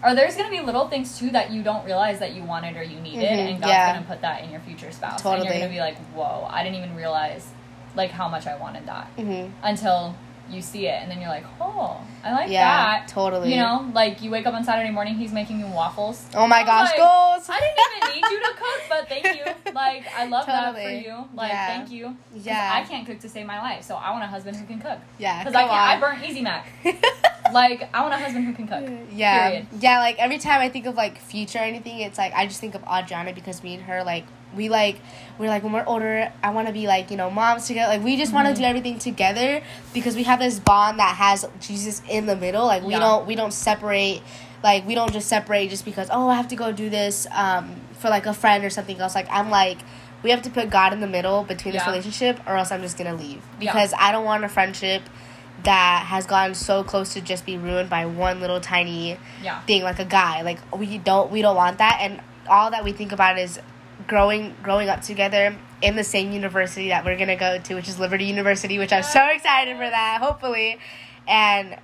or there's gonna be little things too that you don't realize that you wanted or you needed, Mhm, and God's yeah. gonna put that in your future spouse, and you're gonna be like, whoa, I didn't even realize like how much I wanted that hmm until you see it, and then you're like, oh, I like Yeah, that. totally. You know, like you wake up on Saturday morning, he's making you waffles. Oh my I gosh, like, goals. I didn't even need you to cook, but thank you. Like I love that for you. Like Yeah. thank you. Yeah. I can't cook to save my life, so I want a husband who can cook. Yeah, Because I can't. I on. burn Easy Mac. like I want a husband who can cook. Yeah. Period. Yeah, like every time I think of like future or anything, it's like I just think of Adriana because me and her like we like we're like when we're older, I want to be like, you know, moms together. Like we just want Mm-hmm. to do everything together because we have this bond that has Jesus in the middle. Like we Yeah. don't we don't separate like we don't just separate just because oh, I have to go do this um for like a friend or something else. Like I'm like we have to put God in the middle between this relationship or else I'm just going to leave Yeah. because I don't want a friendship that has gotten so close to just be ruined by one little tiny Yeah. thing like a guy like we don't we don't want that and all that we think about is growing growing up together in the same university that we're gonna go to which is liberty university which i'm so excited for that hopefully and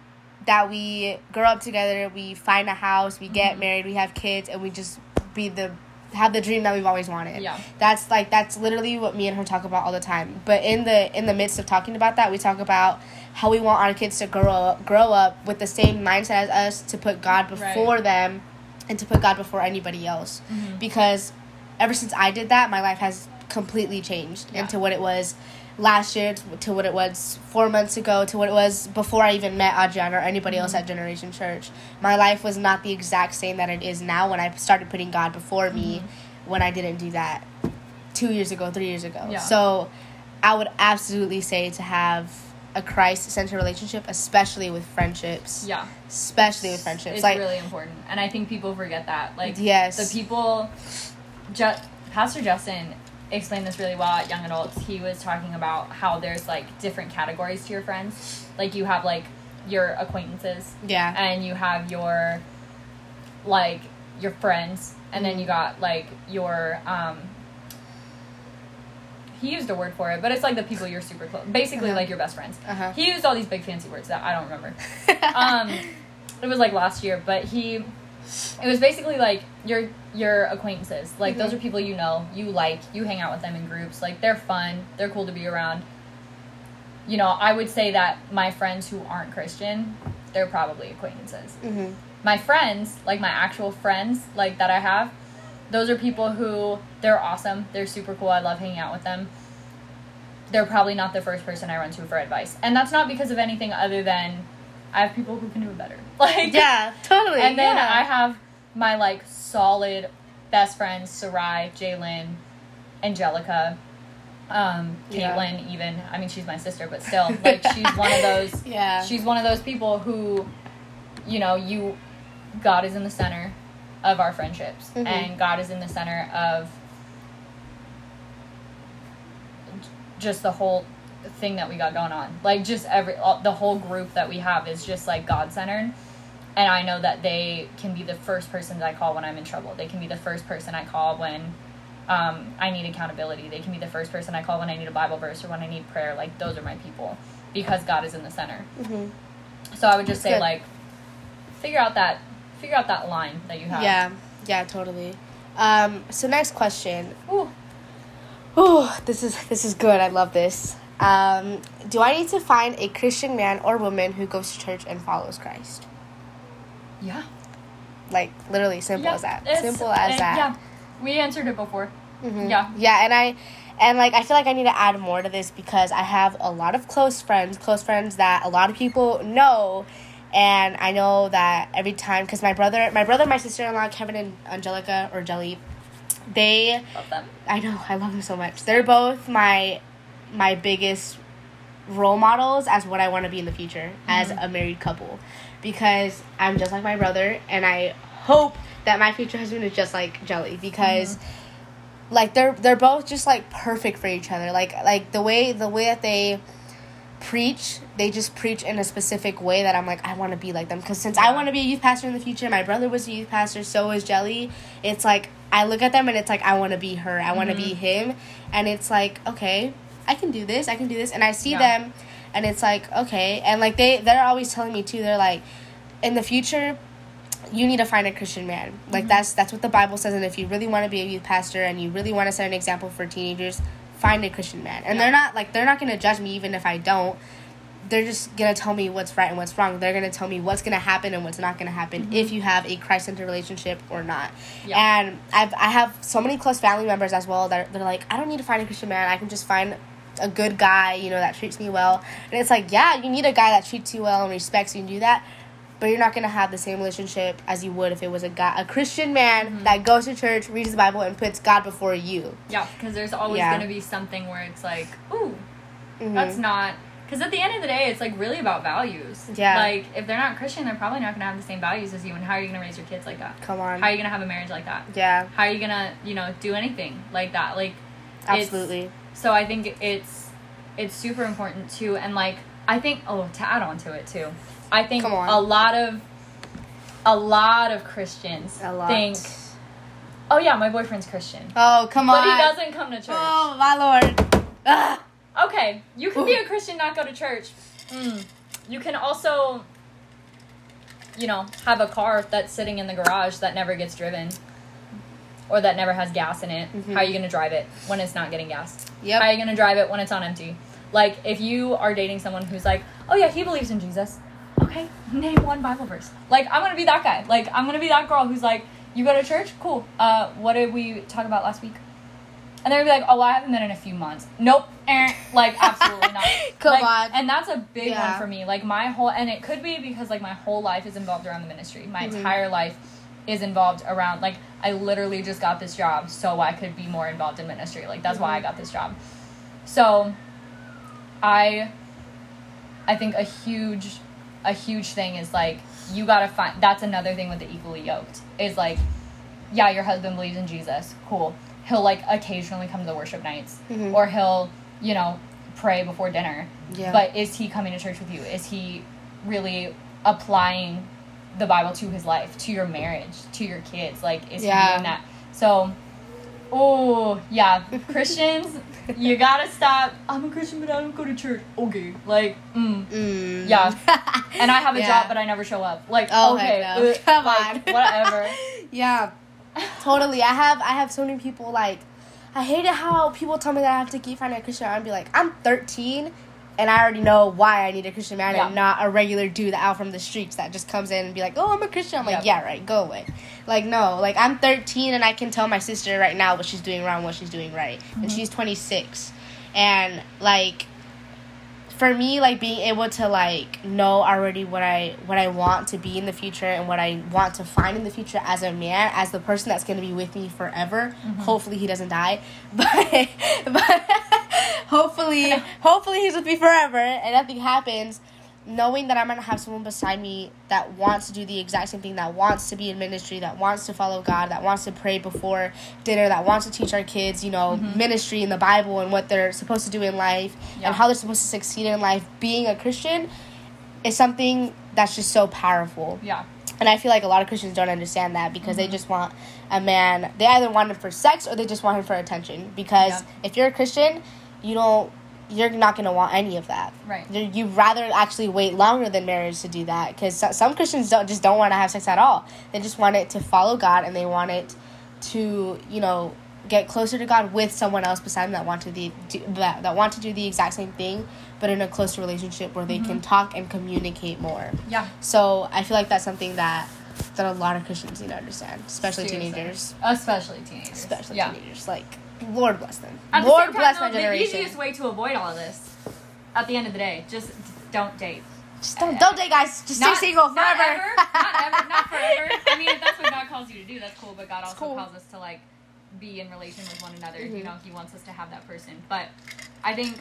that we grow up together, we find a house, we get Mhm. married, we have kids, and we just be the have the dream that we've always wanted. Yeah. That's like that's literally what me and her talk about all the time. But in the in the midst of talking about that, we talk about how we want our kids to grow up grow up with the same mindset as us to put God before Right. them and to put God before anybody else. Mhm. Because ever since I did that, my life has completely changed Yeah. into what it was last year to- what it was four months ago to what it was before I even met Adriana or anybody else Mhm. at Generation Church. My life was not the exact same that it is now when I started putting God before me Mm-hmm. when I didn't do that two years ago, three years ago. Yeah. So I would absolutely say to have a Christ centered relationship, especially with friendships. Yeah. Especially with friendships. It's like really important, and I think people forget that. Like, Yes. the people. Ju- Pastor Justin explained this really well at Young Adults. He was talking about how there's like different categories to your friends. Like you have like your acquaintances, Yeah. and you have your like your friends, and then you got like your um. He used a word for it, but it's like the people you're super close. Basically, Uh-huh. like your best friends. Uh-huh. He used all these big fancy words that I don't remember. um, it was like last year, but he, it was basically like your your acquaintances. Like those Mhm. are people you know, you like, you hang out with them in groups. Like they're fun, they're cool to be around. You know, I would say that my friends who aren't Christian, they're probably acquaintances. hmm My friends, like my actual friends, like that I have, those are people who they're awesome. They're super cool. I love hanging out with them. They're probably not the first person I run to for advice, and that's not because of anything other than I have people who can do it better. Like Yeah, totally. and then yeah. I have my like solid best friends, Sarai, Jalen, Angelica, um, Yeah. Caitlin. Even I mean, she's my sister, but still, like she's one of those. Yeah. She's one of those people who, you know, you, God is in the center of our friendships, Mhm. and God is in the center of just the whole thing that we got going on. Like just every all, the whole group that we have is just like God centered. And I know that they can be the first person that I call when I'm in trouble. They can be the first person I call when um, I need accountability. They can be the first person I call when I need a Bible verse or when I need prayer. Like those are my people because God is in the center. hmm So I would just say Good. like figure out that figure out that line that you have. Yeah. Yeah, totally. Um, so next question. Ooh. Ooh, this is this is good. I love this. Um, do I need to find a Christian man or woman who goes to church and follows Christ? Yeah. Like literally simple Yeah, as that. Simple as that. Yeah. We answered it before. Mhm. Yeah. Yeah, and I and like I feel like I need to add more to this because I have a lot of close friends, close friends that a lot of people know and I know that every time cuz my brother, my brother, my sister-in-law Kevin and Angelica or Jelly, they Love them. I know, I love them so much. They're both my my biggest role models as what I want to be in the future as Mhm. a married couple because I'm just like my brother and I hope that my future husband is just like Jelly because like they're they're both just like perfect for each other. Like like the way the way that they preach, they just preach in a specific way that I'm like I want to be like them because since I want to be a youth pastor in the future, my brother was a youth pastor, so is Jelly. It's like I look at them and it's like I want to be her, I want to be Mhm. him, and it's like okay, I can do this, I can do this, and I see Yeah. them, and it's like okay, and like they they're always telling me too. They're like, in the future, you need to find a Christian man. Like Mhm. that's that's what the Bible says. And if you really want to be a youth pastor and you really want to set an example for teenagers, find a Christian man. And Yeah. they're not like they're not gonna judge me even if I don't. They're just gonna tell me what's right and what's wrong. They're gonna tell me what's gonna happen and what's not gonna happen Mhm. if you have a Christ centered relationship or not. Yeah. And I've I have so many close family members as well that are, they're like, I don't need to find a Christian man. I can just find a good guy, you know, that treats me well. And it's like, yeah, you need a guy that treats you well and respects you and do that. But you're not gonna have the same relationship as you would if it was a guy, a Christian man Mhm. that goes to church, reads the Bible, and puts God before you. Yeah, because there's always Yeah. going to be something where it's like, ooh, Mhm. that's not. Because at the end of the day, it's like really about values. Yeah. Like if they're not Christian, they're probably not going to have the same values as you. And how are you going to raise your kids like that? Come on. How are you going to have a marriage like that? yeah, How are you going to, you know, do anything like that? Like, absolutely. So I think it's it's super important too, and like I think oh to add on to it too, I think a lot of a lot of Christians A lot. think, oh yeah, my boyfriend's Christian, Oh, come on! but he doesn't come to church. Oh, my lord. Ah. Okay, you can be a Christian, not go to church. Mm. You can also you know, have a car that's sitting in the garage that never gets driven or that never has gas in it. How are you going to drive it when it's not getting gas? Yep. How are you going to drive it when it's on empty? Like, if you are dating someone who's like, oh yeah, he believes in Jesus. Okay, name one Bible verse. Like, I'm going to be that guy. Like, I'm going to be that girl who's like, you go to church? Cool. Uh, what did we talk about last week? And they're gonna be like, oh, I haven't been in a few months. Nope. Eh. Like, absolutely not. Come Like, on. And that's a big Yeah. one for me. Like, my whole, and it could be because, like, my whole life is involved around the ministry. My Mm-hmm. entire life is involved around, like, I literally just got this job so I could be more involved in ministry. Like, that's why I Mm-hmm. got this job. So, I, I think a huge, a huge thing is, like, you gotta find, that's another thing with the equally yoked, is, like, yeah, your husband believes in Jesus. Cool. He'll like occasionally come to the worship nights, Mhm. or he'll, you know, pray before dinner. Yeah. But is he coming to church with you? Is he really applying the Bible to his life, to your marriage, to your kids? Like, is Yeah. that? So, oh yeah, Christians, you gotta stop. I'm a Christian, but I don't go to church. Okay, like, mm. Mm. Yeah. and I have a Yeah. job, but I never show up. Like, Oh, okay, no. uh, Come like, on. whatever. yeah. Totally. I have I have so many people like I hate it how people tell me that I have to keep finding a Christian. I'd be like, I'm 13 and I already know why I need a Christian man Yeah. and not a regular dude out from the streets that just comes in and be like, oh, I'm a Christian. I'm like, Yeah. yeah, right, go away. Like, no, like I'm 13 and I can tell my sister right now what she's doing wrong, what she's doing right. And mm-hmm. she's 26. And like, for me like being able to like know already what I what I want to be in the future and what I want to find in the future as a man as the person that's going to be with me forever mm-hmm. hopefully he doesn't die but but hopefully hopefully he's with me forever and nothing happens knowing that I'm going to have someone beside me that wants to do the exact same thing that wants to be in ministry that wants to follow God that wants to pray before dinner that wants to teach our kids you know mm-hmm. ministry in the Bible and what they're supposed to do in life Yeah. and how they're supposed to succeed in life being a Christian is something that's just so powerful. Yeah. And I feel like a lot of Christians don't understand that because they mm-hmm. just want a man, they either want him for sex or they just want him for attention. Because Yeah. if you're a Christian, you don't, you're not going to want any of that. Right. You- You'd rather actually wait longer than marriage to do that because some Christians don't just don't want to have sex at all. They just want it to follow God and they want it to, you know, get closer to God with someone else beside them that want to the do, that, that want to do the exact same thing, but in a closer relationship where they can mm-hmm. talk and communicate more. Yeah. So I feel like that's something that that a lot of Christians need to understand, especially Seriously. teenagers, Especially teenagers. especially yeah. teenagers. Like, Lord bless them. At Lord same time, bless though, my the easiest way to avoid all of this, at the end of the day, just don't date. Just don't, don't date, guys. Just Not- stay single not forever. ever, not ever, not forever. I mean, if that's what God calls you to do, that's cool. But God also cool. calls us to like be in relation with one another. Mhm. You know, He wants us to have that person. But I think,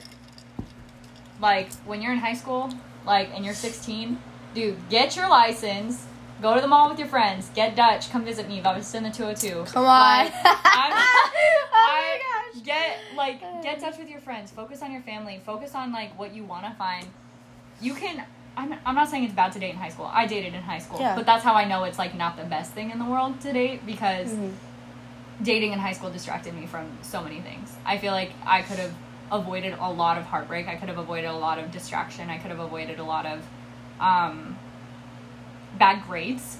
like when you're in high school, like and you're 16, dude, get your license. Go to the mall with your friends. Get Dutch. Come visit me. Was in the 202. Come on. Like, oh my gosh. get like get in touch with your friends. Focus on your family. Focus on like what you want to find. You can. I'm, I'm not saying it's bad to date in high school. I dated in high school, Yeah. but that's how I know it's like not the best thing in the world to date because Mhm. dating in high school distracted me from so many things. I feel like I could have avoided a lot of heartbreak. I could have avoided a lot of distraction. I could have avoided a lot of um, bad grades.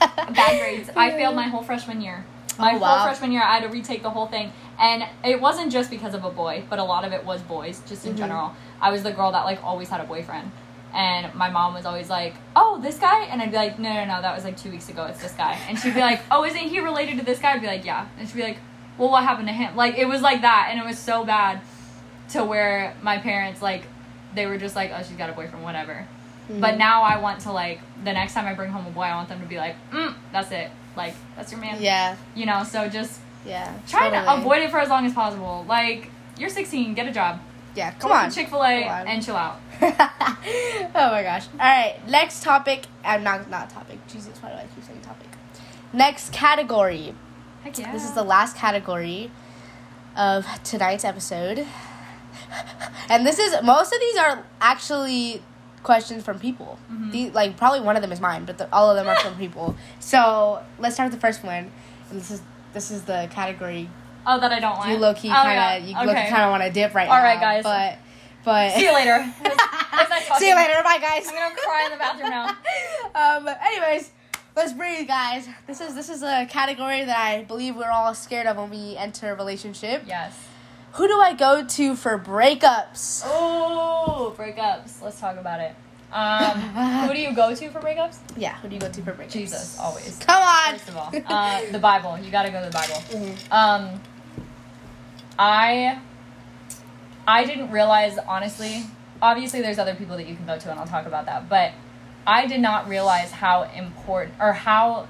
bad grades. I failed my whole freshman year. My Oh, whole freshman year, I had to retake the whole thing, and it wasn't just because of a boy, but a lot of it was boys, just in Mhm. general. I was the girl that like always had a boyfriend, and my mom was always like, "Oh, this guy," and I'd be like, "No, no, no, that was like two weeks ago. It's this guy," and she'd be like, "Oh, isn't he related to this guy?" I'd be like, "Yeah," and she'd be like, "Well, what happened to him?" Like it was like that, and it was so bad, to where my parents like, they were just like, "Oh, she's got a boyfriend, whatever." But Mhm. now I want to like the next time I bring home a boy, I want them to be like, mm, "That's it, like that's your man." Yeah, You know, so just yeah. try to avoid it for as long as possible. Like you're 16, get a job, Yeah, go come on. Chick Fil A and chill out. oh my gosh. All right, next topic. I'm not not topic. Jesus, why do I keep saying topic? Next category. Heck yeah. This is the last category of tonight's episode. And this is most of these are actually questions from people. Mhm. The, like probably one of them is mine, but the, all of them are from people. So let's start with the first one. And this is this is the category oh that I don't want. you low key Oh, kind of yeah. you Okay. kind of want to dip right All now. All right, guys. But but See you later. See you later. Bye, guys. I'm gonna cry in the bathroom now. um, anyways, let's breathe, guys. This is this is a category that I believe we're all scared of when we enter a relationship. Yes. Who do I go to for breakups? Oh, breakups. Let's talk about it. Um, who do you go to for breakups? Yeah, who do you go to for breakups? Jesus, always. Come on. First of all, uh, the Bible. You gotta go to the Bible. Mhm. Um, I I didn't realize honestly. Obviously, there's other people that you can go to, and I'll talk about that. But I did not realize how important or how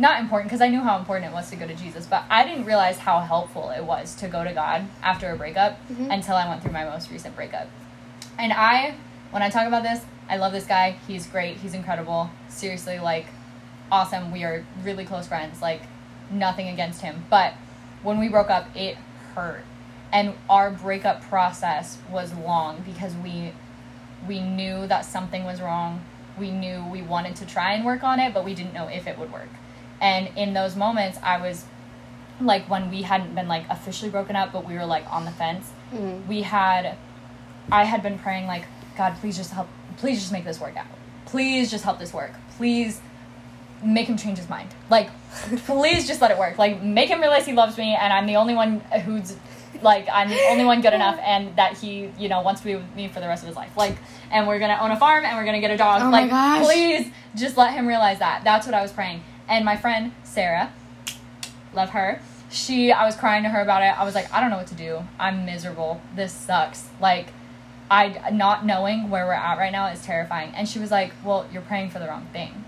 not important because I knew how important it was to go to Jesus, but I didn't realize how helpful it was to go to God after a breakup Mhm. until I went through my most recent breakup. And I, when I talk about this, I love this guy. He's great. He's incredible. Seriously, like, awesome. We are really close friends. Like, nothing against him. But when we broke up, it hurt. And our breakup process was long because we we knew that something was wrong. We knew we wanted to try and work on it, but we didn't know if it would work. And in those moments, I was like when we hadn't been like officially broken up, but we were like on the fence. Mhm. We had I had been praying like, God, please just help please just make this work out. Please just help this work. Please make him change his mind. Like, please just let it work. Like, make him realize he loves me and I'm the only one who's like I'm the only one good enough and that he, you know, wants to be with me for the rest of his life. Like, and we're gonna own a farm and we're gonna get a dog. Oh like, please just let him realize that. That's what I was praying. And my friend Sarah, love her. She, I was crying to her about it. I was like, I don't know what to do. I'm miserable. This sucks. Like, I not knowing where we're at right now is terrifying. And she was like, Well, you're praying for the wrong thing.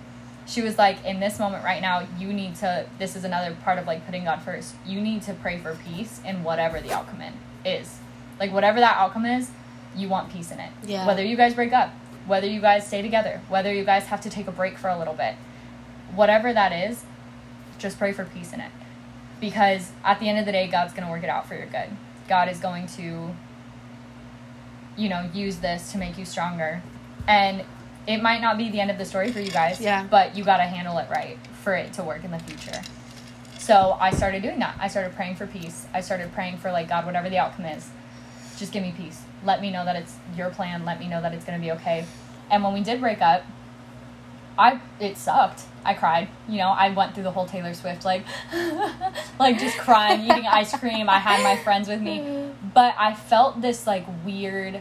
She was like, In this moment right now, you need to. This is another part of like putting God first. You need to pray for peace in whatever the outcome is. Like whatever that outcome is, you want peace in it. Yeah. Whether you guys break up, whether you guys stay together, whether you guys have to take a break for a little bit, whatever that is, just pray for peace in it. Because at the end of the day, God's going to work it out for your good. God is going to, you know, use this to make you stronger. And it might not be the end of the story for you guys, Yeah. but you got to handle it right for it to work in the future. So I started doing that. I started praying for peace. I started praying for, like, God, whatever the outcome is, just give me peace. Let me know that it's your plan. Let me know that it's going to be okay. And when we did break up, I it sucked. I cried. You know, I went through the whole Taylor Swift like like just crying, eating ice cream. I had my friends with me, but I felt this like weird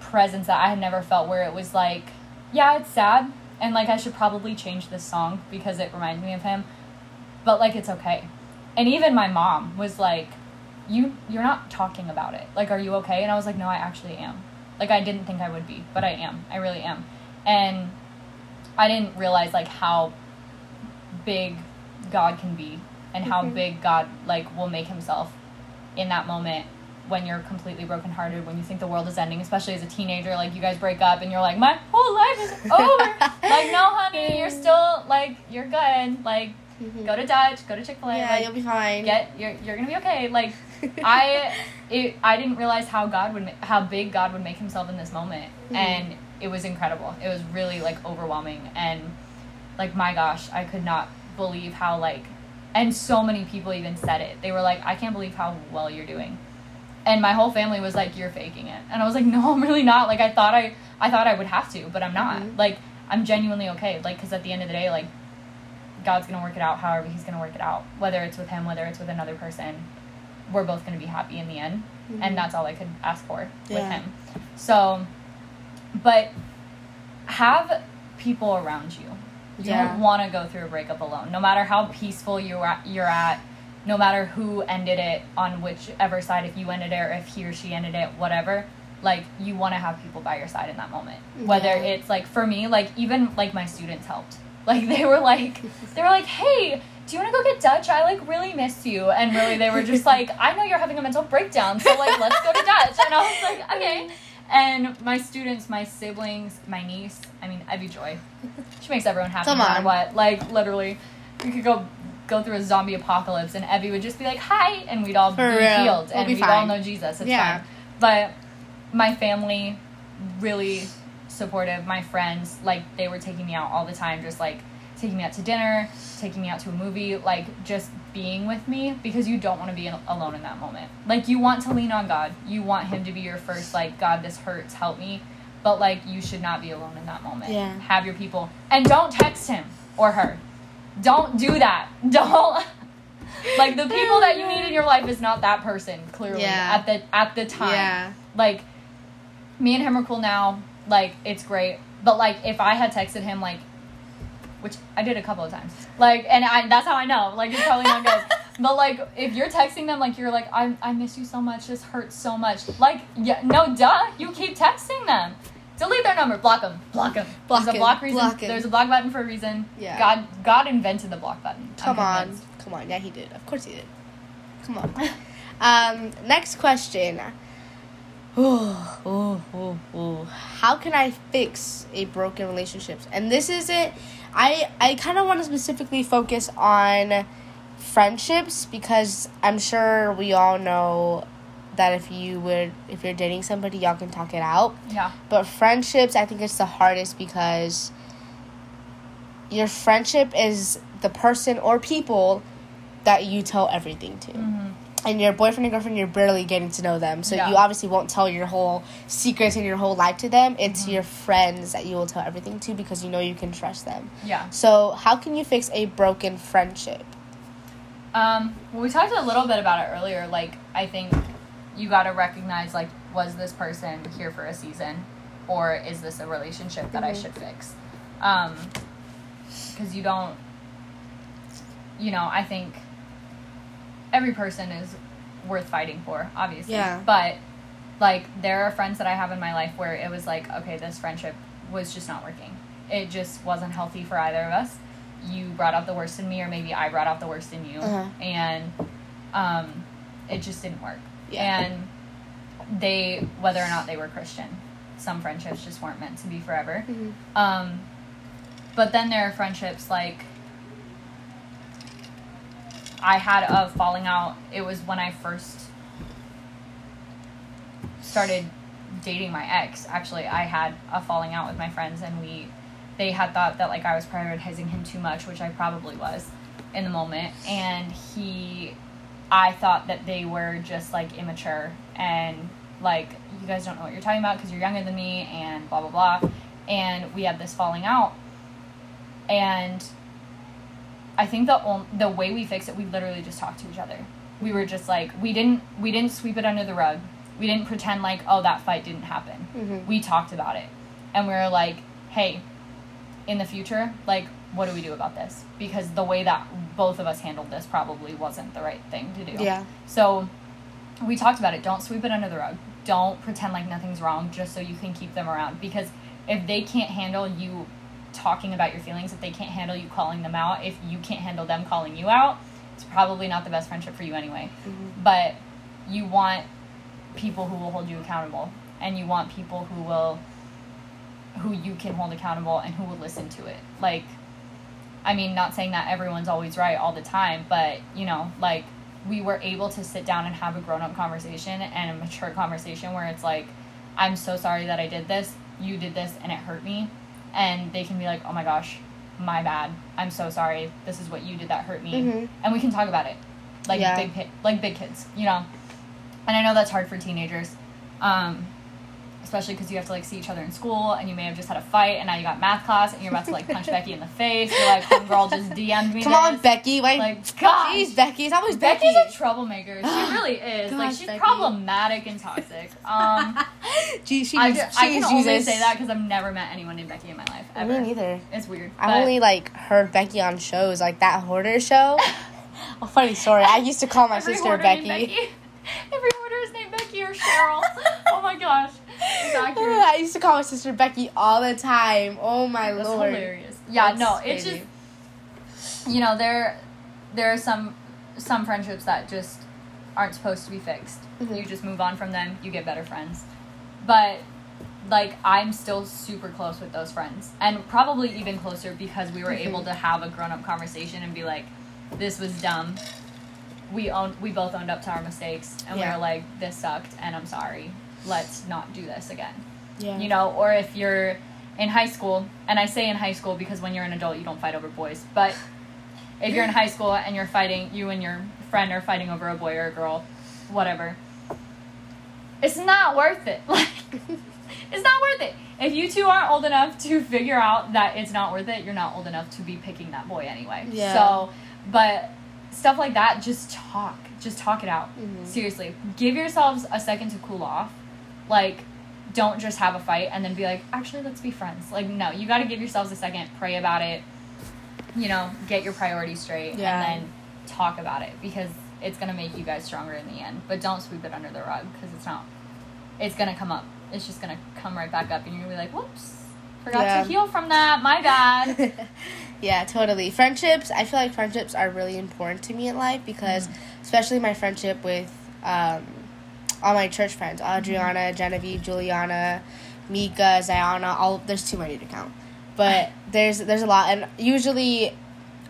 presence that I had never felt where it was like, yeah, it's sad and like I should probably change this song because it reminds me of him. But like it's okay. And even my mom was like, "You you're not talking about it. Like are you okay?" And I was like, "No, I actually am." Like I didn't think I would be, but I am. I really am. And I didn't realize like how big God can be and how Mhm. big God like will make himself in that moment when you're completely brokenhearted, when you think the world is ending, especially as a teenager, like you guys break up and you're like, My whole life is over. like, no honey, you're still like you're good. Like Mhm. go to Dutch, go to Chick fil A, Yeah, like, you'll be fine. get you're you're gonna be okay. Like I it I didn't realize how God would ma- how big God would make himself in this moment Mhm. and it was incredible. It was really like overwhelming and like my gosh, I could not believe how like and so many people even said it. They were like, I can't believe how well you're doing. And my whole family was like, You're faking it. And I was like, No, I'm really not. Like I thought I I thought I would have to, but I'm not. Mhm. Like I'm genuinely okay. Like because at the end of the day, like God's gonna work it out however He's gonna work it out. Whether it's with Him, whether it's with another person, we're both gonna be happy in the end, Mhm. and that's all I could ask for with Him. So, but have people around you. You Yeah. don't want to go through a breakup alone. No matter how peaceful you're at, you're at, no matter who ended it on whichever side, if you ended it or if he or she ended it, whatever. Like you want to have people by your side in that moment. Whether Yeah. it's like for me, like even like my students helped. Like they were like they were like, "Hey, do you want to go get Dutch? I like really miss you." And really they were just like, "I know you're having a mental breakdown, so like let's go to Dutch." And I was like, "Okay." And my students, my siblings, my niece, I mean, Evie Joy. She makes everyone happy Come no matter on. what. Like literally, we could go go through a zombie apocalypse and Evie would just be like, "Hi," and we'd all For be real. healed We'll and be we'd all fine. know Jesus. It's Yeah. fine. But my family really supportive. My friends, like they were taking me out all the time, just like taking me out to dinner, taking me out to a movie, like just being with me because you don't want to be al- alone in that moment. Like you want to lean on God. You want him to be your first like God this hurts, help me. But like you should not be alone in that moment. Yeah. Have your people and don't text him or her. Don't do that. Don't like the people that you need in your life is not that person clearly Yeah. at the at the time Yeah. like me and him are cool now like it's great but like if i had texted him like which i did a couple of times like and i that's how i know like it's probably not good but like if you're texting them like you're like I, I miss you so much this hurts so much like yeah no duh you keep texting them delete their number block them block them Block there's a block reason block there's a block button for a reason Yeah. god god invented the block button Come on. Come on. Yeah, he did. Of course he did. Come on. um, next question. Ooh, ooh, ooh, ooh. How can I fix a broken relationship? And this is it. I I kind of want to specifically focus on friendships because I'm sure we all know that if you would if you're dating somebody, y'all can talk it out. yeah But friendships, I think it's the hardest because your friendship is the person or people that you tell everything to. Mhm. And your boyfriend and girlfriend, you're barely getting to know them. So Yeah. you obviously won't tell your whole secrets and your whole life to them. It's Mm-hmm. your friends that you will tell everything to because you know you can trust them. yeah So, how can you fix a broken friendship? Um, well, we talked a little bit about it earlier. Like, I think you got to recognize, like, was this person here for a season, or is this a relationship that I Mhm. should fix? Um, because you don't, you know, I think every person is worth fighting for, obviously. Yeah. But like, there are friends that I have in my life where it was like, okay, this friendship was just not working. It just wasn't healthy for either of us. You brought out the worst in me, or maybe I brought out the worst in you, Uh-huh. and um, it just didn't work. Yeah. And they, whether or not they were Christian, some friendships just weren't meant to be forever. Mhm. Um, but then there are friendships like I had a falling out. It was when I first started dating my ex. Actually, I had a falling out with my friends, and we they had thought that like I was prioritizing him too much, which I probably was in the moment. And he, I thought that they were just like immature and like you guys don't know what you're talking about because you're younger than me and blah blah blah. And we had this falling out, and I think the on- the way we fixed it, we literally just talked to each other. We were just like we didn't we didn't sweep it under the rug. We didn't pretend like oh that fight didn't happen. Mhm. We talked about it, and we were like, hey, in the future, like what do we do about this? Because the way that both of us handled this probably wasn't the right thing to do. Yeah. So we talked about it. Don't sweep it under the rug. Don't pretend like nothing's wrong just so you can keep them around. Because if they can't handle you talking about your feelings, if they can't handle you calling them out, if you can't handle them calling you out, it's probably not the best friendship for you anyway. Mhm. But you want people who will hold you accountable, and you want people who will who you can hold accountable and who will listen to it. Like I mean, not saying that everyone's always right all the time, but you know, like we were able to sit down and have a grown up conversation and a mature conversation where it's like, I'm so sorry that I did this, you did this, and it hurt me. And they can be like, oh my gosh, my bad. I'm so sorry. This is what you did that hurt me. Mhm. And we can talk about it. Like Yeah. big like big kids, you know. And I know that's hard for teenagers. Um, especially because you have to like see each other in school and you may have just had a fight and now you got math class and you're about to like punch Becky in the face. You're like, girl just DM'd me. Come on. Becky. Like, Like, gosh. Jeez, Becky. It's always Becky. Becky's Becky. a troublemaker. She really is. like she's Becky. problematic and toxic. Um, Gee, she, I, she I can is only Jesus. say that because I've never met anyone named Becky in my life ever. Me neither. It's weird. I've only like heard Becky on shows like that hoarder show. a funny story. I used to call my every sister hoarder Becky. Every hoarder is named Becky or Cheryl. oh my gosh. I used to call my sister Becky all the time. Oh my That's lord. hilarious. Yeah, That's no, it's crazy. just you know there there are some some friendships that just aren't supposed to be fixed. Mhm. You just move on from them. You get better friends, but like I'm still super close with those friends, and probably even closer because we were Mhm. able to have a grown up conversation and be like, "This was dumb." We owned, we both owned up to our mistakes, and we Yeah. were like, "This sucked, and I'm sorry. Let's not do this again." Yeah. you know or if you're in high school, and I say in high school because when you're an adult, you don't fight over boys. But if you're in high school and you're fighting, you and your friend are fighting over a boy or a girl, whatever, it's not worth it. Like, it's not worth it. If you two aren't old enough to figure out that it's not worth it, you're not old enough to be picking that boy anyway. Yeah. So, but stuff like that, just talk. Just talk it out. Mhm. Seriously. Give yourselves a second to cool off. Like, don't just have a fight and then be like, actually, let's be friends. Like, no, you got to give yourselves a second, pray about it, you know, get your priorities straight, Yeah. and then talk about it because it's going to make you guys stronger in the end. But don't sweep it under the rug because it's not. It's going to come up. It's just going to come right back up, and you're going to be like, whoops, forgot Yeah. to heal from that. My bad. yeah, totally. Friendships, I feel like friendships are really important to me in life because, especially my friendship with um, all my church friends Adriana, Genevieve, Juliana, Mika, Ziana, all there's too many to count. But there's there's a lot and usually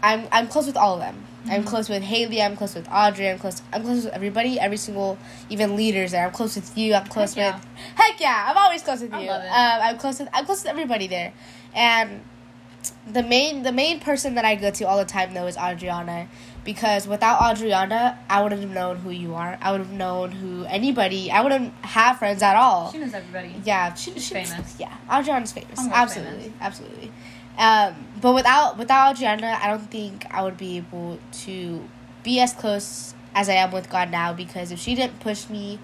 I'm I'm close with all of them. I'm Mhm. close with Haley, I'm close with Audrey, I'm close I'm close with everybody, every single even leaders there. I'm close with you, I'm close Heck yeah. with Heck yeah, I'm always close with I you. love it. Um, I'm close with I'm close with everybody there. And the main the main person that I go to all the time though is Adriana because without Adriana I wouldn't have known who you are. I would have known who anybody. I wouldn't have friends at all. she knows everybody. Yeah, she, She's she- famous. Yeah, Adriana's famous. Almost absolutely, famous. absolutely. Um, but without without Adriana, I don't think I would be able to be as close as I am with God now. Because if she didn't push me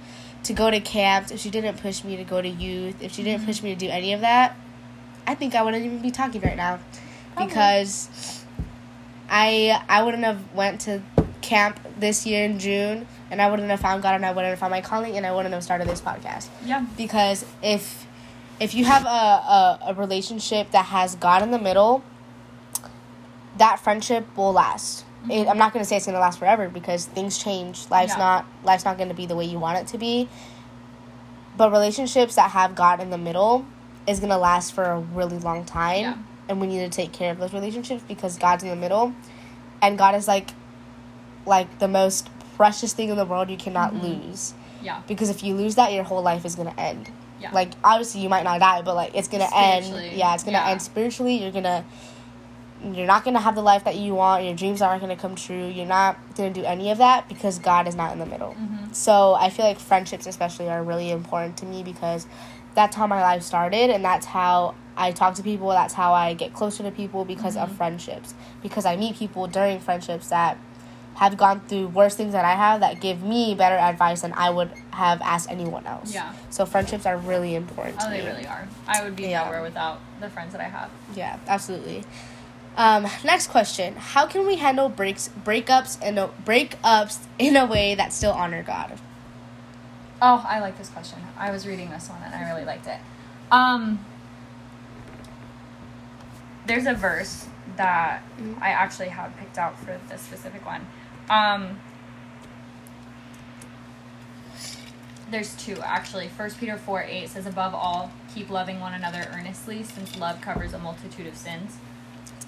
to go to camps, if she didn't push me to go to youth, if she didn't Mm-hmm. push me to do any of that, I think I wouldn't even be talking right now. Probably. Because I I wouldn't have went to camp this year in June, and I wouldn't have found God, and I wouldn't have found my calling, and I wouldn't have started this podcast Yeah. because if if you have a, a, a relationship that has God in the middle, that friendship will last. It, mm-hmm. I'm not going to say it's going to last forever because things change. Life's Yeah. not life's not going to be the way you want it to be. But relationships that have God in the middle is going to last for a really long time, Yeah. And we need to take care of those relationships because God's in the middle, and God is like like the most precious thing in the world you cannot Mhm. lose Yeah. because if you lose that your whole life is going to end Yeah. like obviously you might not die but like it's gonna end yeah it's gonna yeah. end spiritually you're gonna you're not gonna have the life that you want your dreams aren't gonna come true you're not gonna do any of that because god is not in the middle Mhm. so i feel like friendships especially are really important to me because that's how my life started and that's how i talk to people that's how i get closer to people because of Mhm. friendships because i meet people during friendships that have gone through worse things than i have that give me better advice than i would have asked anyone else Yeah. so friendships are really important. Oh, they me. really are. I would be Yeah. nowhere without the friends that I have. Yeah, absolutely. Um, next question: How can we handle breaks, breakups, and breakups in a way that still honor God? Oh, I like this question. I was reading this one and I really liked it. Um, there's a verse that Mhm. I actually have picked out for this specific one. Um, there's two actually. First Peter four eight says, "Above all, keep loving one another earnestly, since love covers a multitude of sins."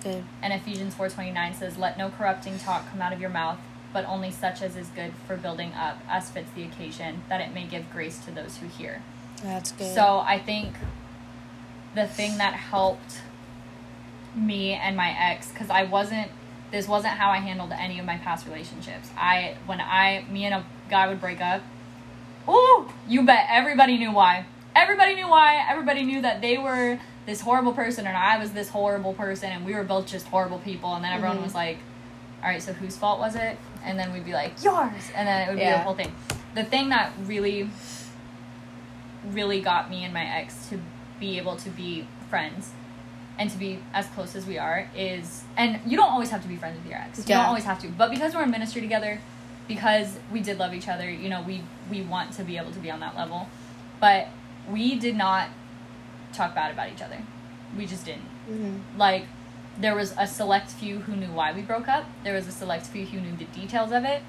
Good. And Ephesians 4:29 says, "Let no corrupting talk come out of your mouth, but only such as is good for building up, as fits the occasion, that it may give grace to those who hear." That's good. So I think the thing that helped me and my ex, because I wasn't, this wasn't how I handled any of my past relationships. I, when I, me and a guy would break up, oh, you bet everybody knew why. Everybody knew why. Everybody knew that they were this horrible person and I was this horrible person and we were both just horrible people. And then everyone Mhm. was like, all right, so whose fault was it? And then we'd be like, yours. And then it would be the whole thing. The thing that really really got me and my ex to be able to be friends and to be as close as we are is and you don't always have to be friends with your ex. You Yeah. don't always have to. But because we're in ministry together because we did love each other you know we we want to be able to be on that level. But we did not talk bad about each other. We just didn't. Mhm. like there was a select few who knew why we broke up. There was a select few who knew the details of it.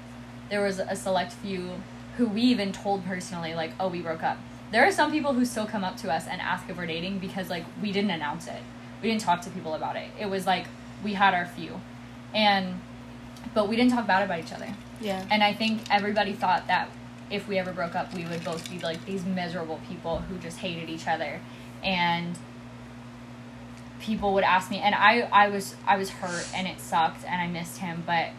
There was a select few who we even told personally like oh we broke up. There are some people who still come up to us and ask if we're dating because like we didn't announce it we didn't talk to people about it it was like we had our few and but we didn't talk bad about each other Yeah. and I think everybody thought that if we ever broke up, we would both be like these miserable people who just hated each other. And people would ask me and I I was I was hurt and it sucked and I missed him, but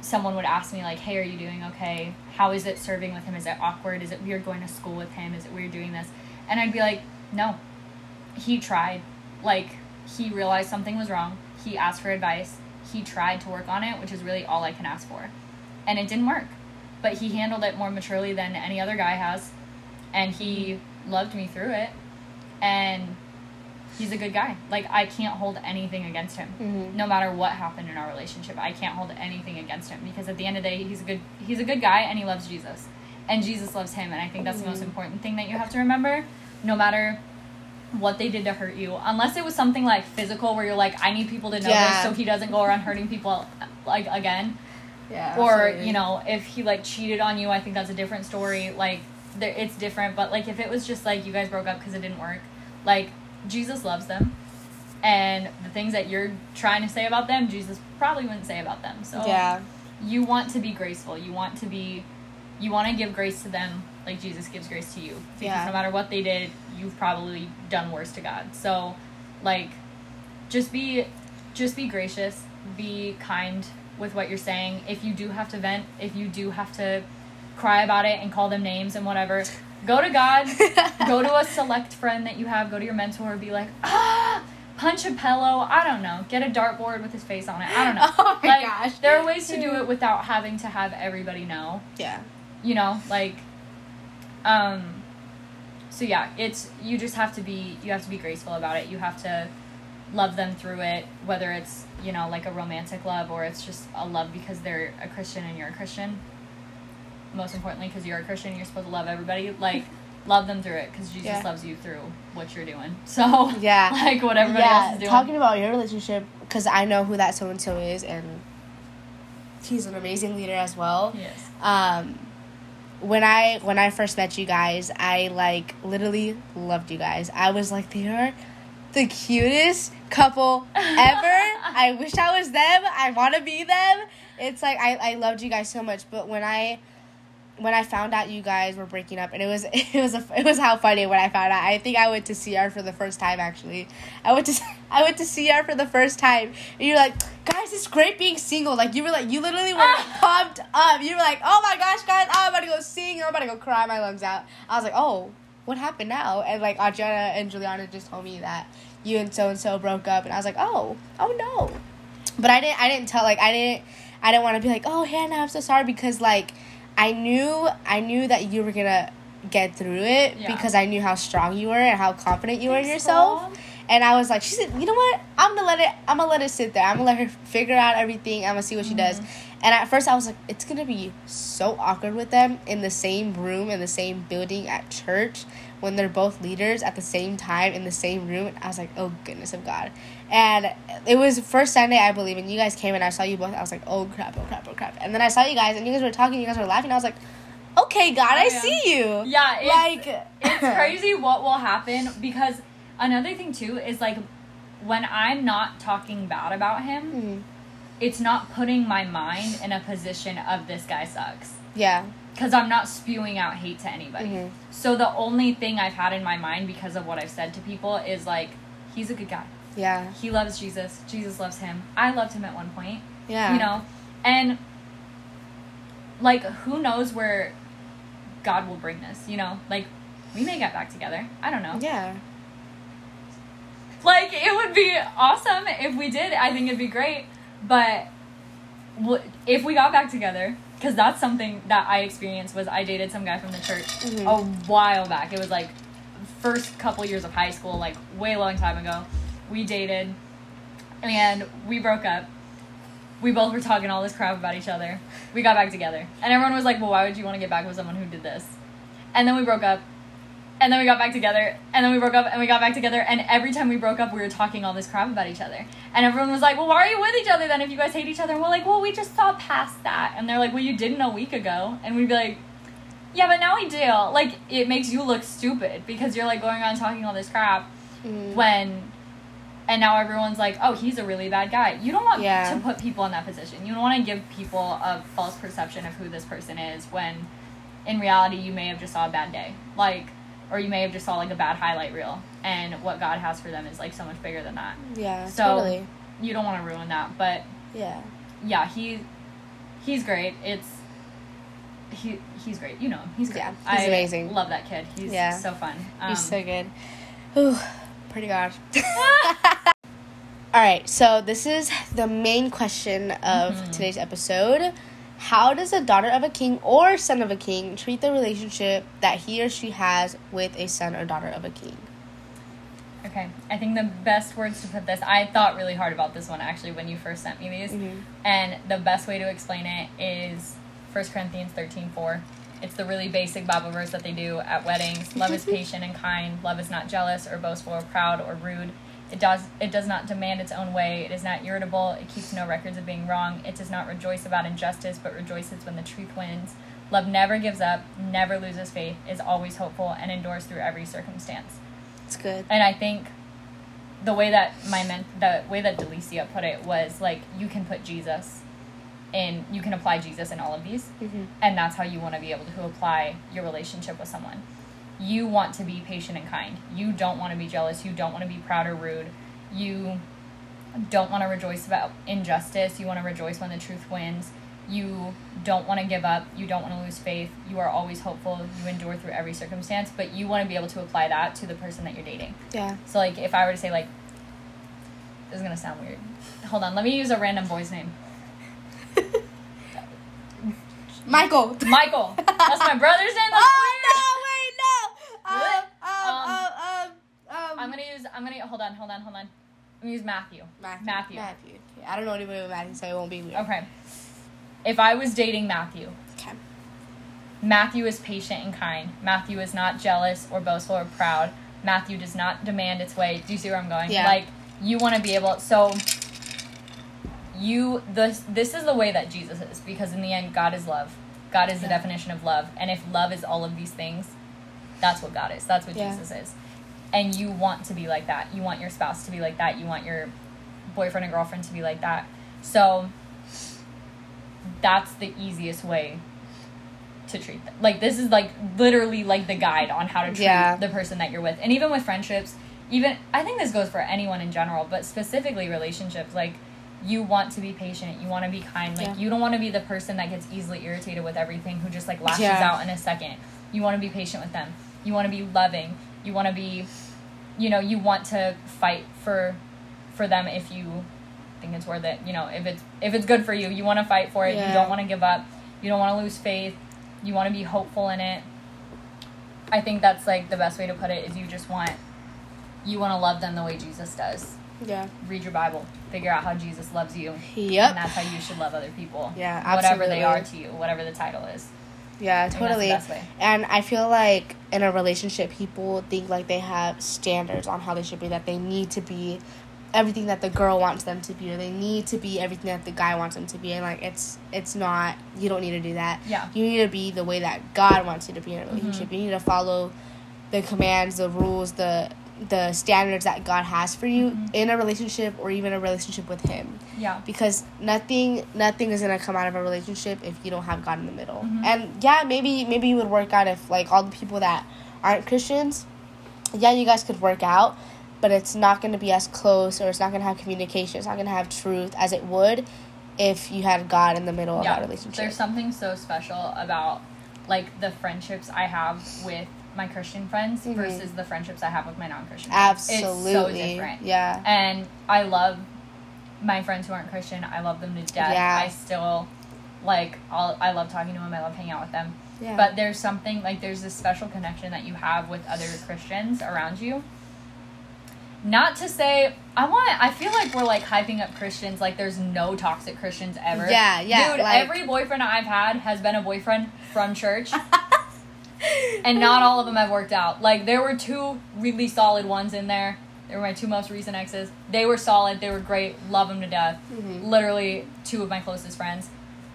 someone would ask me like, "Hey, are you doing okay? How is it serving with him? Is it awkward? Is it weird going to school with him? Is it weird doing this?" And I'd be like, "No. He tried. Like he realized something was wrong. He asked for advice. He tried to work on it, which is really all I can ask for. And it didn't work. But he handled it more maturely than any other guy has. And he loved me through it. And he's a good guy. Like I can't hold anything against him. Mhm. No matter what happened in our relationship, I can't hold anything against him because at the end of the day, he's a good he's a good guy and he loves Jesus. And Jesus loves him and I think that's the most Mhm. important thing that you have to remember. No matter what they did to hurt you, unless it was something like physical where you're like I need people to know Yeah. this so he doesn't go around hurting people like again Yeah. or absolutely. you know if he like cheated on you i think that's a different story like there, it's different but like if it was just like you guys broke up because it didn't work like jesus loves them and the things that you're trying to say about them jesus probably wouldn't say about them so Yeah. you want to be graceful you want to be you want to give grace to them like jesus gives grace to you. Because Yeah. no matter what they did you've probably done worse to god. So like just be just be gracious. Be kind with what you're saying. If you do have to vent if you do have to cry about it and call them names and whatever go to god. Go to a select friend that you have. Go to your mentor be like ah punch a pillow. I don't know. Get a dartboard with his face on it. I don't know. Oh my like, gosh. there are ways to do it without having to have everybody know. Yeah. you know like um so yeah it's you just have to be you have to be graceful about it you have to love them through it whether it's you know like a romantic love or it's just a love because they're a christian and you're a christian most importantly because you're a christian you're supposed to love everybody like love them through it because jesus Yeah. loves you through what you're doing so Yeah. like what everybody yeah. else is doing Talking about your relationship, because I know who that so and so is, and he's an amazing leader as well. yes um when i when i first met you guys i like literally loved you guys. I was like they are the cutest couple ever. I wish i was them. I want to be them. It's like I, I loved you guys so much. But when i when I found out you guys were breaking up, and it was it was a, it was how funny when I found out. I think I went to CR for the first time. Actually, I went to I went to CR for the first time, and you're like, guys, it's great being single. Like you were like you literally were ah! pumped up. You were like, oh my gosh, guys, I'm about to go sing. I'm about to go cry my lungs out. I was like, oh, what happened now? And like Adriana and Juliana just told me that you and so and so broke up, and I was like, oh, oh no. But I didn't I didn't tell like I didn't I didn't want to be like, oh Hannah, I'm so sorry because like I knew I knew that you were gonna get through it Yeah. because I knew how strong you were and how confident you were in yourself. Mom. And I was like, she said, you know what? I'm gonna let it. I'm gonna let it sit there. I'm gonna let her figure out everything. I'm gonna see what she does. Mm-hmm. And at first, I was like, it's gonna be so awkward with them in the same room in the same building at church when they're both leaders at the same time in the same room. And I was like, oh goodness of God. And it was first Sunday, I believe, and you guys came and I saw you both. I was like, oh crap, oh crap, oh crap. And then I saw you guys and you guys were talking. You guys were laughing. I was like, okay, God, I Oh, yeah. see you. Yeah, it's, like it's crazy what will happen because another thing too is like when I'm not talking bad about him, Mhm. it's not putting my mind in a position of this guy sucks Yeah. because I'm not spewing out hate to anybody. Mhm. So the only thing I've had in my mind because of what I've said to people is like he's a good guy. Yeah. He loves Jesus. Jesus loves him. I loved him at one point. Yeah. You know, and like who knows where God will bring this, you know? Like we may get back together. I don't know. Yeah. Like it would be awesome if we did. I think it'd be great. But if we got back together, because that's something that I experienced was I dated some guy from the church Mhm. a while back. It was like first couple years of high school, like way long time ago. We dated, and we broke up. We both were talking all this crap about each other. We got back together, and everyone was like, "Well, why would you want to get back with someone who did this?" And then we broke up, and then we got back together, and then we broke up, and we got back together, and every time we broke up, we were talking all this crap about each other. And everyone was like, "Well, why are you with each other then if you guys hate each other?" And we're like, "Well, we just saw past that." And they're like, "Well, you didn't a week ago," and we'd be like. Yeah, but now we do. Like, it makes you look stupid because you're like going around talking all this crap Mhm. when and now everyone's like oh he's a really bad guy you don't want Yeah. to put people in that position you don't want to give people a false perception of who this person is when in reality you may have just saw a bad day like or you may have just saw like a bad highlight reel and what God has for them is like so much bigger than that. Yeah, So totally. you don't want to ruin that, but Yeah. yeah, he he's great. It's he he's great. You know him. He's great. Yeah, he's I amazing. Love that kid. He's Yeah. so fun. Um, He's so good. Ooh, pretty God. All right, so this is the main question of Mhm. today's episode. How does a daughter of a king or son of a king treat the relationship that he or she has with a son or daughter of a king? Okay, I think the best words to put this. I thought really hard about this one actually when you first sent me these, Mhm. and the best way to explain it is 1 Corinthians thirteen four. It's the really basic Bible verse that they do at weddings. Love is patient and kind. Love is not jealous or boastful or proud or rude. It does it does not demand its own way. It is not irritable. It keeps no records of being wrong. It does not rejoice about injustice, but rejoices when the truth wins. Love never gives up, never loses faith, is always hopeful, and endures through every circumstance. It's good. And I think the way that my men- the way that Delicia put it was like you can put Jesus in you can apply Jesus in all of these Mm-hmm. and that's how you want to be able to apply your relationship with someone. You want to be patient and kind. You don't want to be jealous. You don't want to be proud or rude. You don't want to rejoice about injustice. You want to rejoice when the truth wins. You don't want to give up. You don't want to lose faith. You are always hopeful. You endure through every circumstance, but you want to be able to apply that to the person that you're dating. Yeah. So like if I were to say like this is gonna sound weird. Hold on, let me use a random boy's name. Michael. Michael. That's my brother's name. That's Oh weird. no! Wait, no. Um, Um, um, um, um, I'm gonna use I'm gonna hold on, hold on, hold on. I'm gonna use Matthew. Matthew. Matthew. Matthew. Okay, I don't know anybody with Matthew, so it won't be weird. Okay. If I was dating Matthew, Okay. Matthew is patient and kind. Matthew is not jealous or boastful or proud. Matthew does not demand its way. Do you see where I'm going? Yeah. Like you want to be able so you this this is the way that Jesus is because in the end God is love. God is the definition of love. And if love is all of these things, that's what God is. That's what Yeah. Jesus is. And you want to be like that. You want your spouse to be like that. You want your boyfriend and girlfriend to be like that. So that's the easiest way to treat them. Like this is like literally like the guide on how to treat Yeah. the person that you're with. And even with friendships, even I think this goes for anyone in general, but specifically relationships, like you want to be patient, you want to be kind. Like Yeah. you don't want to be the person that gets easily irritated with everything who just like lashes Yeah. out in a second. You want to be patient with them. You want to be loving. You want to be you know, you want to fight for for them if you think it's worth it. You know, if it's if it's good for you, you want to fight for it. You don't want to give up. You don't want to lose faith. You want to be hopeful in it. I think that's like the best way to put it is you just want you want to love them the way Jesus does. Yeah. Read your Bible. Figure out how Jesus loves you. Yep. And that's how you should love other people. Yeah, absolutely. Whatever they are to you, whatever the title is. Yeah, I think that's the totally. And I feel like in a relationship, people think like they have standards on how they should be, that they need to be everything that the girl wants them to be, or they need to be everything that the guy wants them to be. And like, it's it's not. You don't need to do that. Yeah. You need to be the way that God wants you to be in a Mm-hmm. relationship. You need to follow the commands, the rules, the the standards that God has for you Mhm. in a relationship or even a relationship with Him Yeah. because nothing nothing is gonna come out of a relationship if you don't have God in the middle. Mhm. And yeah, maybe maybe you would work out if like all the people that aren't Christians, yeah, you guys could work out, but it's not gonna be as close or it's not gonna have communication. It's not gonna have truth as it would if you had God in the middle of that relationship. There's something so special about like the friendships I have with my Christian friends Mhm. versus the friendships I have with my non-Christian friends. Absolutely. It's so different. Yeah. And I love my friends who aren't Christian. I love them to death. Yeah. I still like I'll, I love talking to them. I love hanging out with them. Yeah. But there's something like there's this special connection that you have with other Christians around you. Not to say I want I feel like we're like hyping up Christians like there's no toxic Christians ever. Yeah, yeah, Dude, like- every boyfriend I've had has been a boyfriend from church. and not all of them have worked out. Like there were two really solid ones in there. They were my two most recent exes. They were solid. They were great. Love them to death. Mhm. Literally two of my closest friends.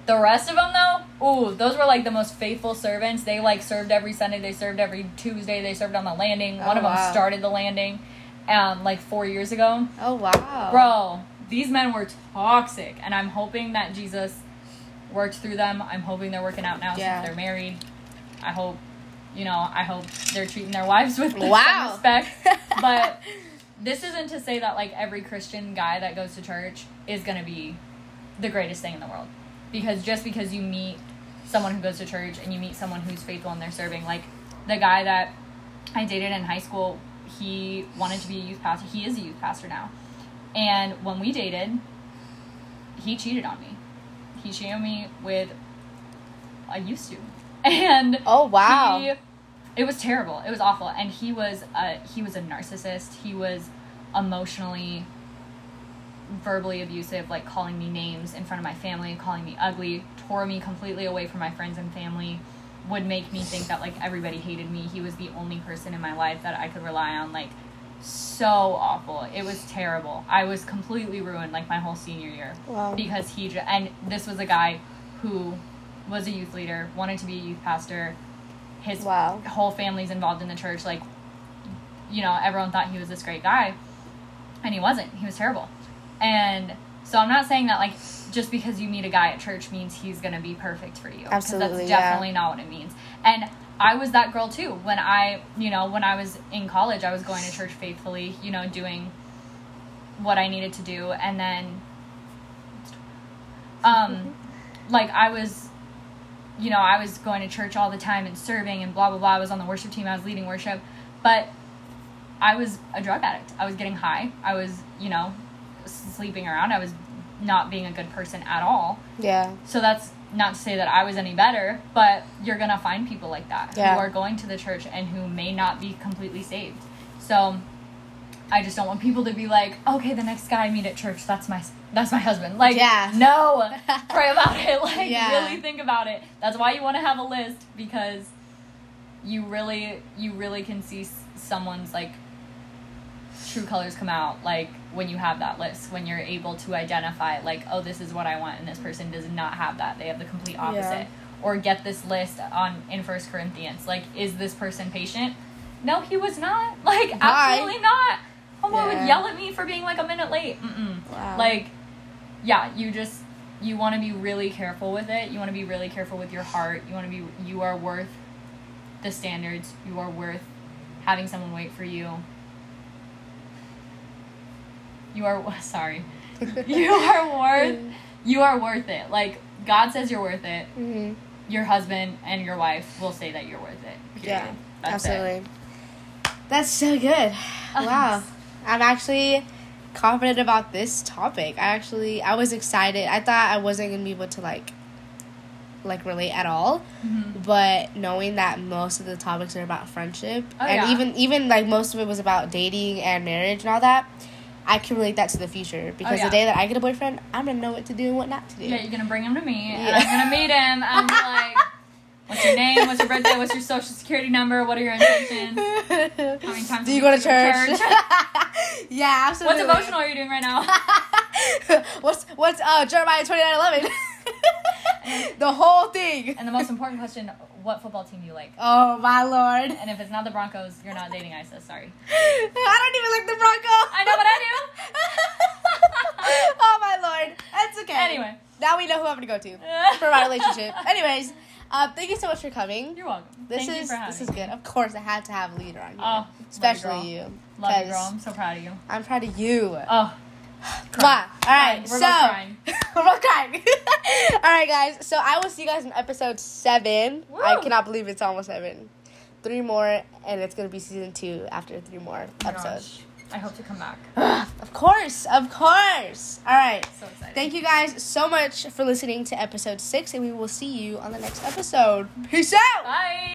The rest of them though, ooh, those were like the most faithful servants. They like served every Sunday. They served every Tuesday. They served on the landing. One Oh, of them started the landing, um, like four years ago. oh wow. Bro, these men were toxic, and I'm hoping that Jesus worked through them. I'm hoping they're working out now Yeah. since they're married. I hope you know, I hope they're treating their wives with Wow. respect. But this isn't to say that like every Christian guy that goes to church is gonna be the greatest thing in the world. Because just because you meet someone who goes to church and you meet someone who's faithful and they're serving, like the guy that I dated in high school, he wanted to be a youth pastor. He is a youth pastor now. And when we dated, he cheated on me. He cheated on me with a youth student. And Oh, wow. he- it was terrible. It was awful. And he was a he was a narcissist. He was emotionally verbally abusive, like calling me names in front of my family, calling me ugly, tore me completely away from my friends and family, would make me think that like everybody hated me. He was the only person in my life that I could rely on. Like so awful. It was terrible. I was completely ruined like my whole senior year Wow. because he and this was a guy who was a youth leader, wanted to be a youth pastor. His Wow. whole family's involved in the church. Like, you know, everyone thought he was this great guy, and he wasn't. He was terrible. And so I'm not saying that like just because you meet a guy at church means he's gonna be perfect for you. Absolutely, that's yeah. definitely not what it means. And I was that girl too. When I, you know, when I was in college, I was going to church faithfully. You know, doing what I needed to do, and then, um, like I was you know, I was going to church all the time and serving and blah blah blah. I was on the worship team. I was leading worship, but I was a drug addict. I was getting high. I was, you know, sleeping around. I was not being a good person at all. Yeah. So that's not to say that I was any better, but you're gonna find people like that Yeah. who are going to the church and who may not be completely saved. So I just don't want people to be like, okay, the next guy I meet at church, that's my that's my husband. Like, Yeah. no, pray about it. Like, Yeah. really think about it. That's why you want to have a list because you really you really can see someone's like true colors come out like when you have that list when you're able to identify like oh this is what i want and this person does not have that they have the complete opposite or get this list on in first corinthians like is this person patient no he was not like absolutely not someone Yeah. would yell at me for being like a minute late Mm-mm. Wow. like yeah you just you want to be really careful with it you want to be really careful with your heart you want to be you are worth the standards you are worth having someone wait for you you are sorry you are worth you are worth it like god says you're worth it hmm your husband and your wife will say that you're worth it Yeah. period. That's it. Absolutely. That's so good. Wow. I'm actually confident about this topic. I actually I was excited. I thought I wasn't gonna be able to like like relate at all. Mhm. But knowing that most of the topics are about friendship Oh, and yeah. even even like most of it was about dating and marriage and all that, I can relate that to the future because Oh, yeah. the day that I get a boyfriend, I'm gonna know what to do and what not to do. Yeah, you're gonna bring him to me, and I'm gonna meet him, and be like, "What's your name? What's your birthday? What's your social security number? What are your intentions? How many times do you go to you church? yeah, absolutely. What devotional are you doing right now?" what's what's uh Jeremiah twenty nine eleven? the whole thing. And the most important question: What football team do you like? Oh my lord! And if it's not the Broncos, you're not dating ISIS. Sorry. I don't even like the Broncos. I know, but I do. oh my lord, that's okay. Anyway. now we know who I'm gonna go to for my relationship. Anyways, uh, thank you so much for coming. You're welcome. This Thank is you for having this is me. good. Of course, I had to have a leader on here, Oh, especially you, you. Love you, girl. I'm so proud of you. I'm proud of you. Oh, Come on. All right. We're so crying. we're both crying. All right, guys. So I will see you guys in episode seven. I cannot believe it's almost seven. Three more, and it's gonna be season two after three more episodes. gosh. I hope to come back. of course, of course. All right. So excited. Thank you guys so much for listening to episode six, and we will see you on the next episode. Peace out. Bye.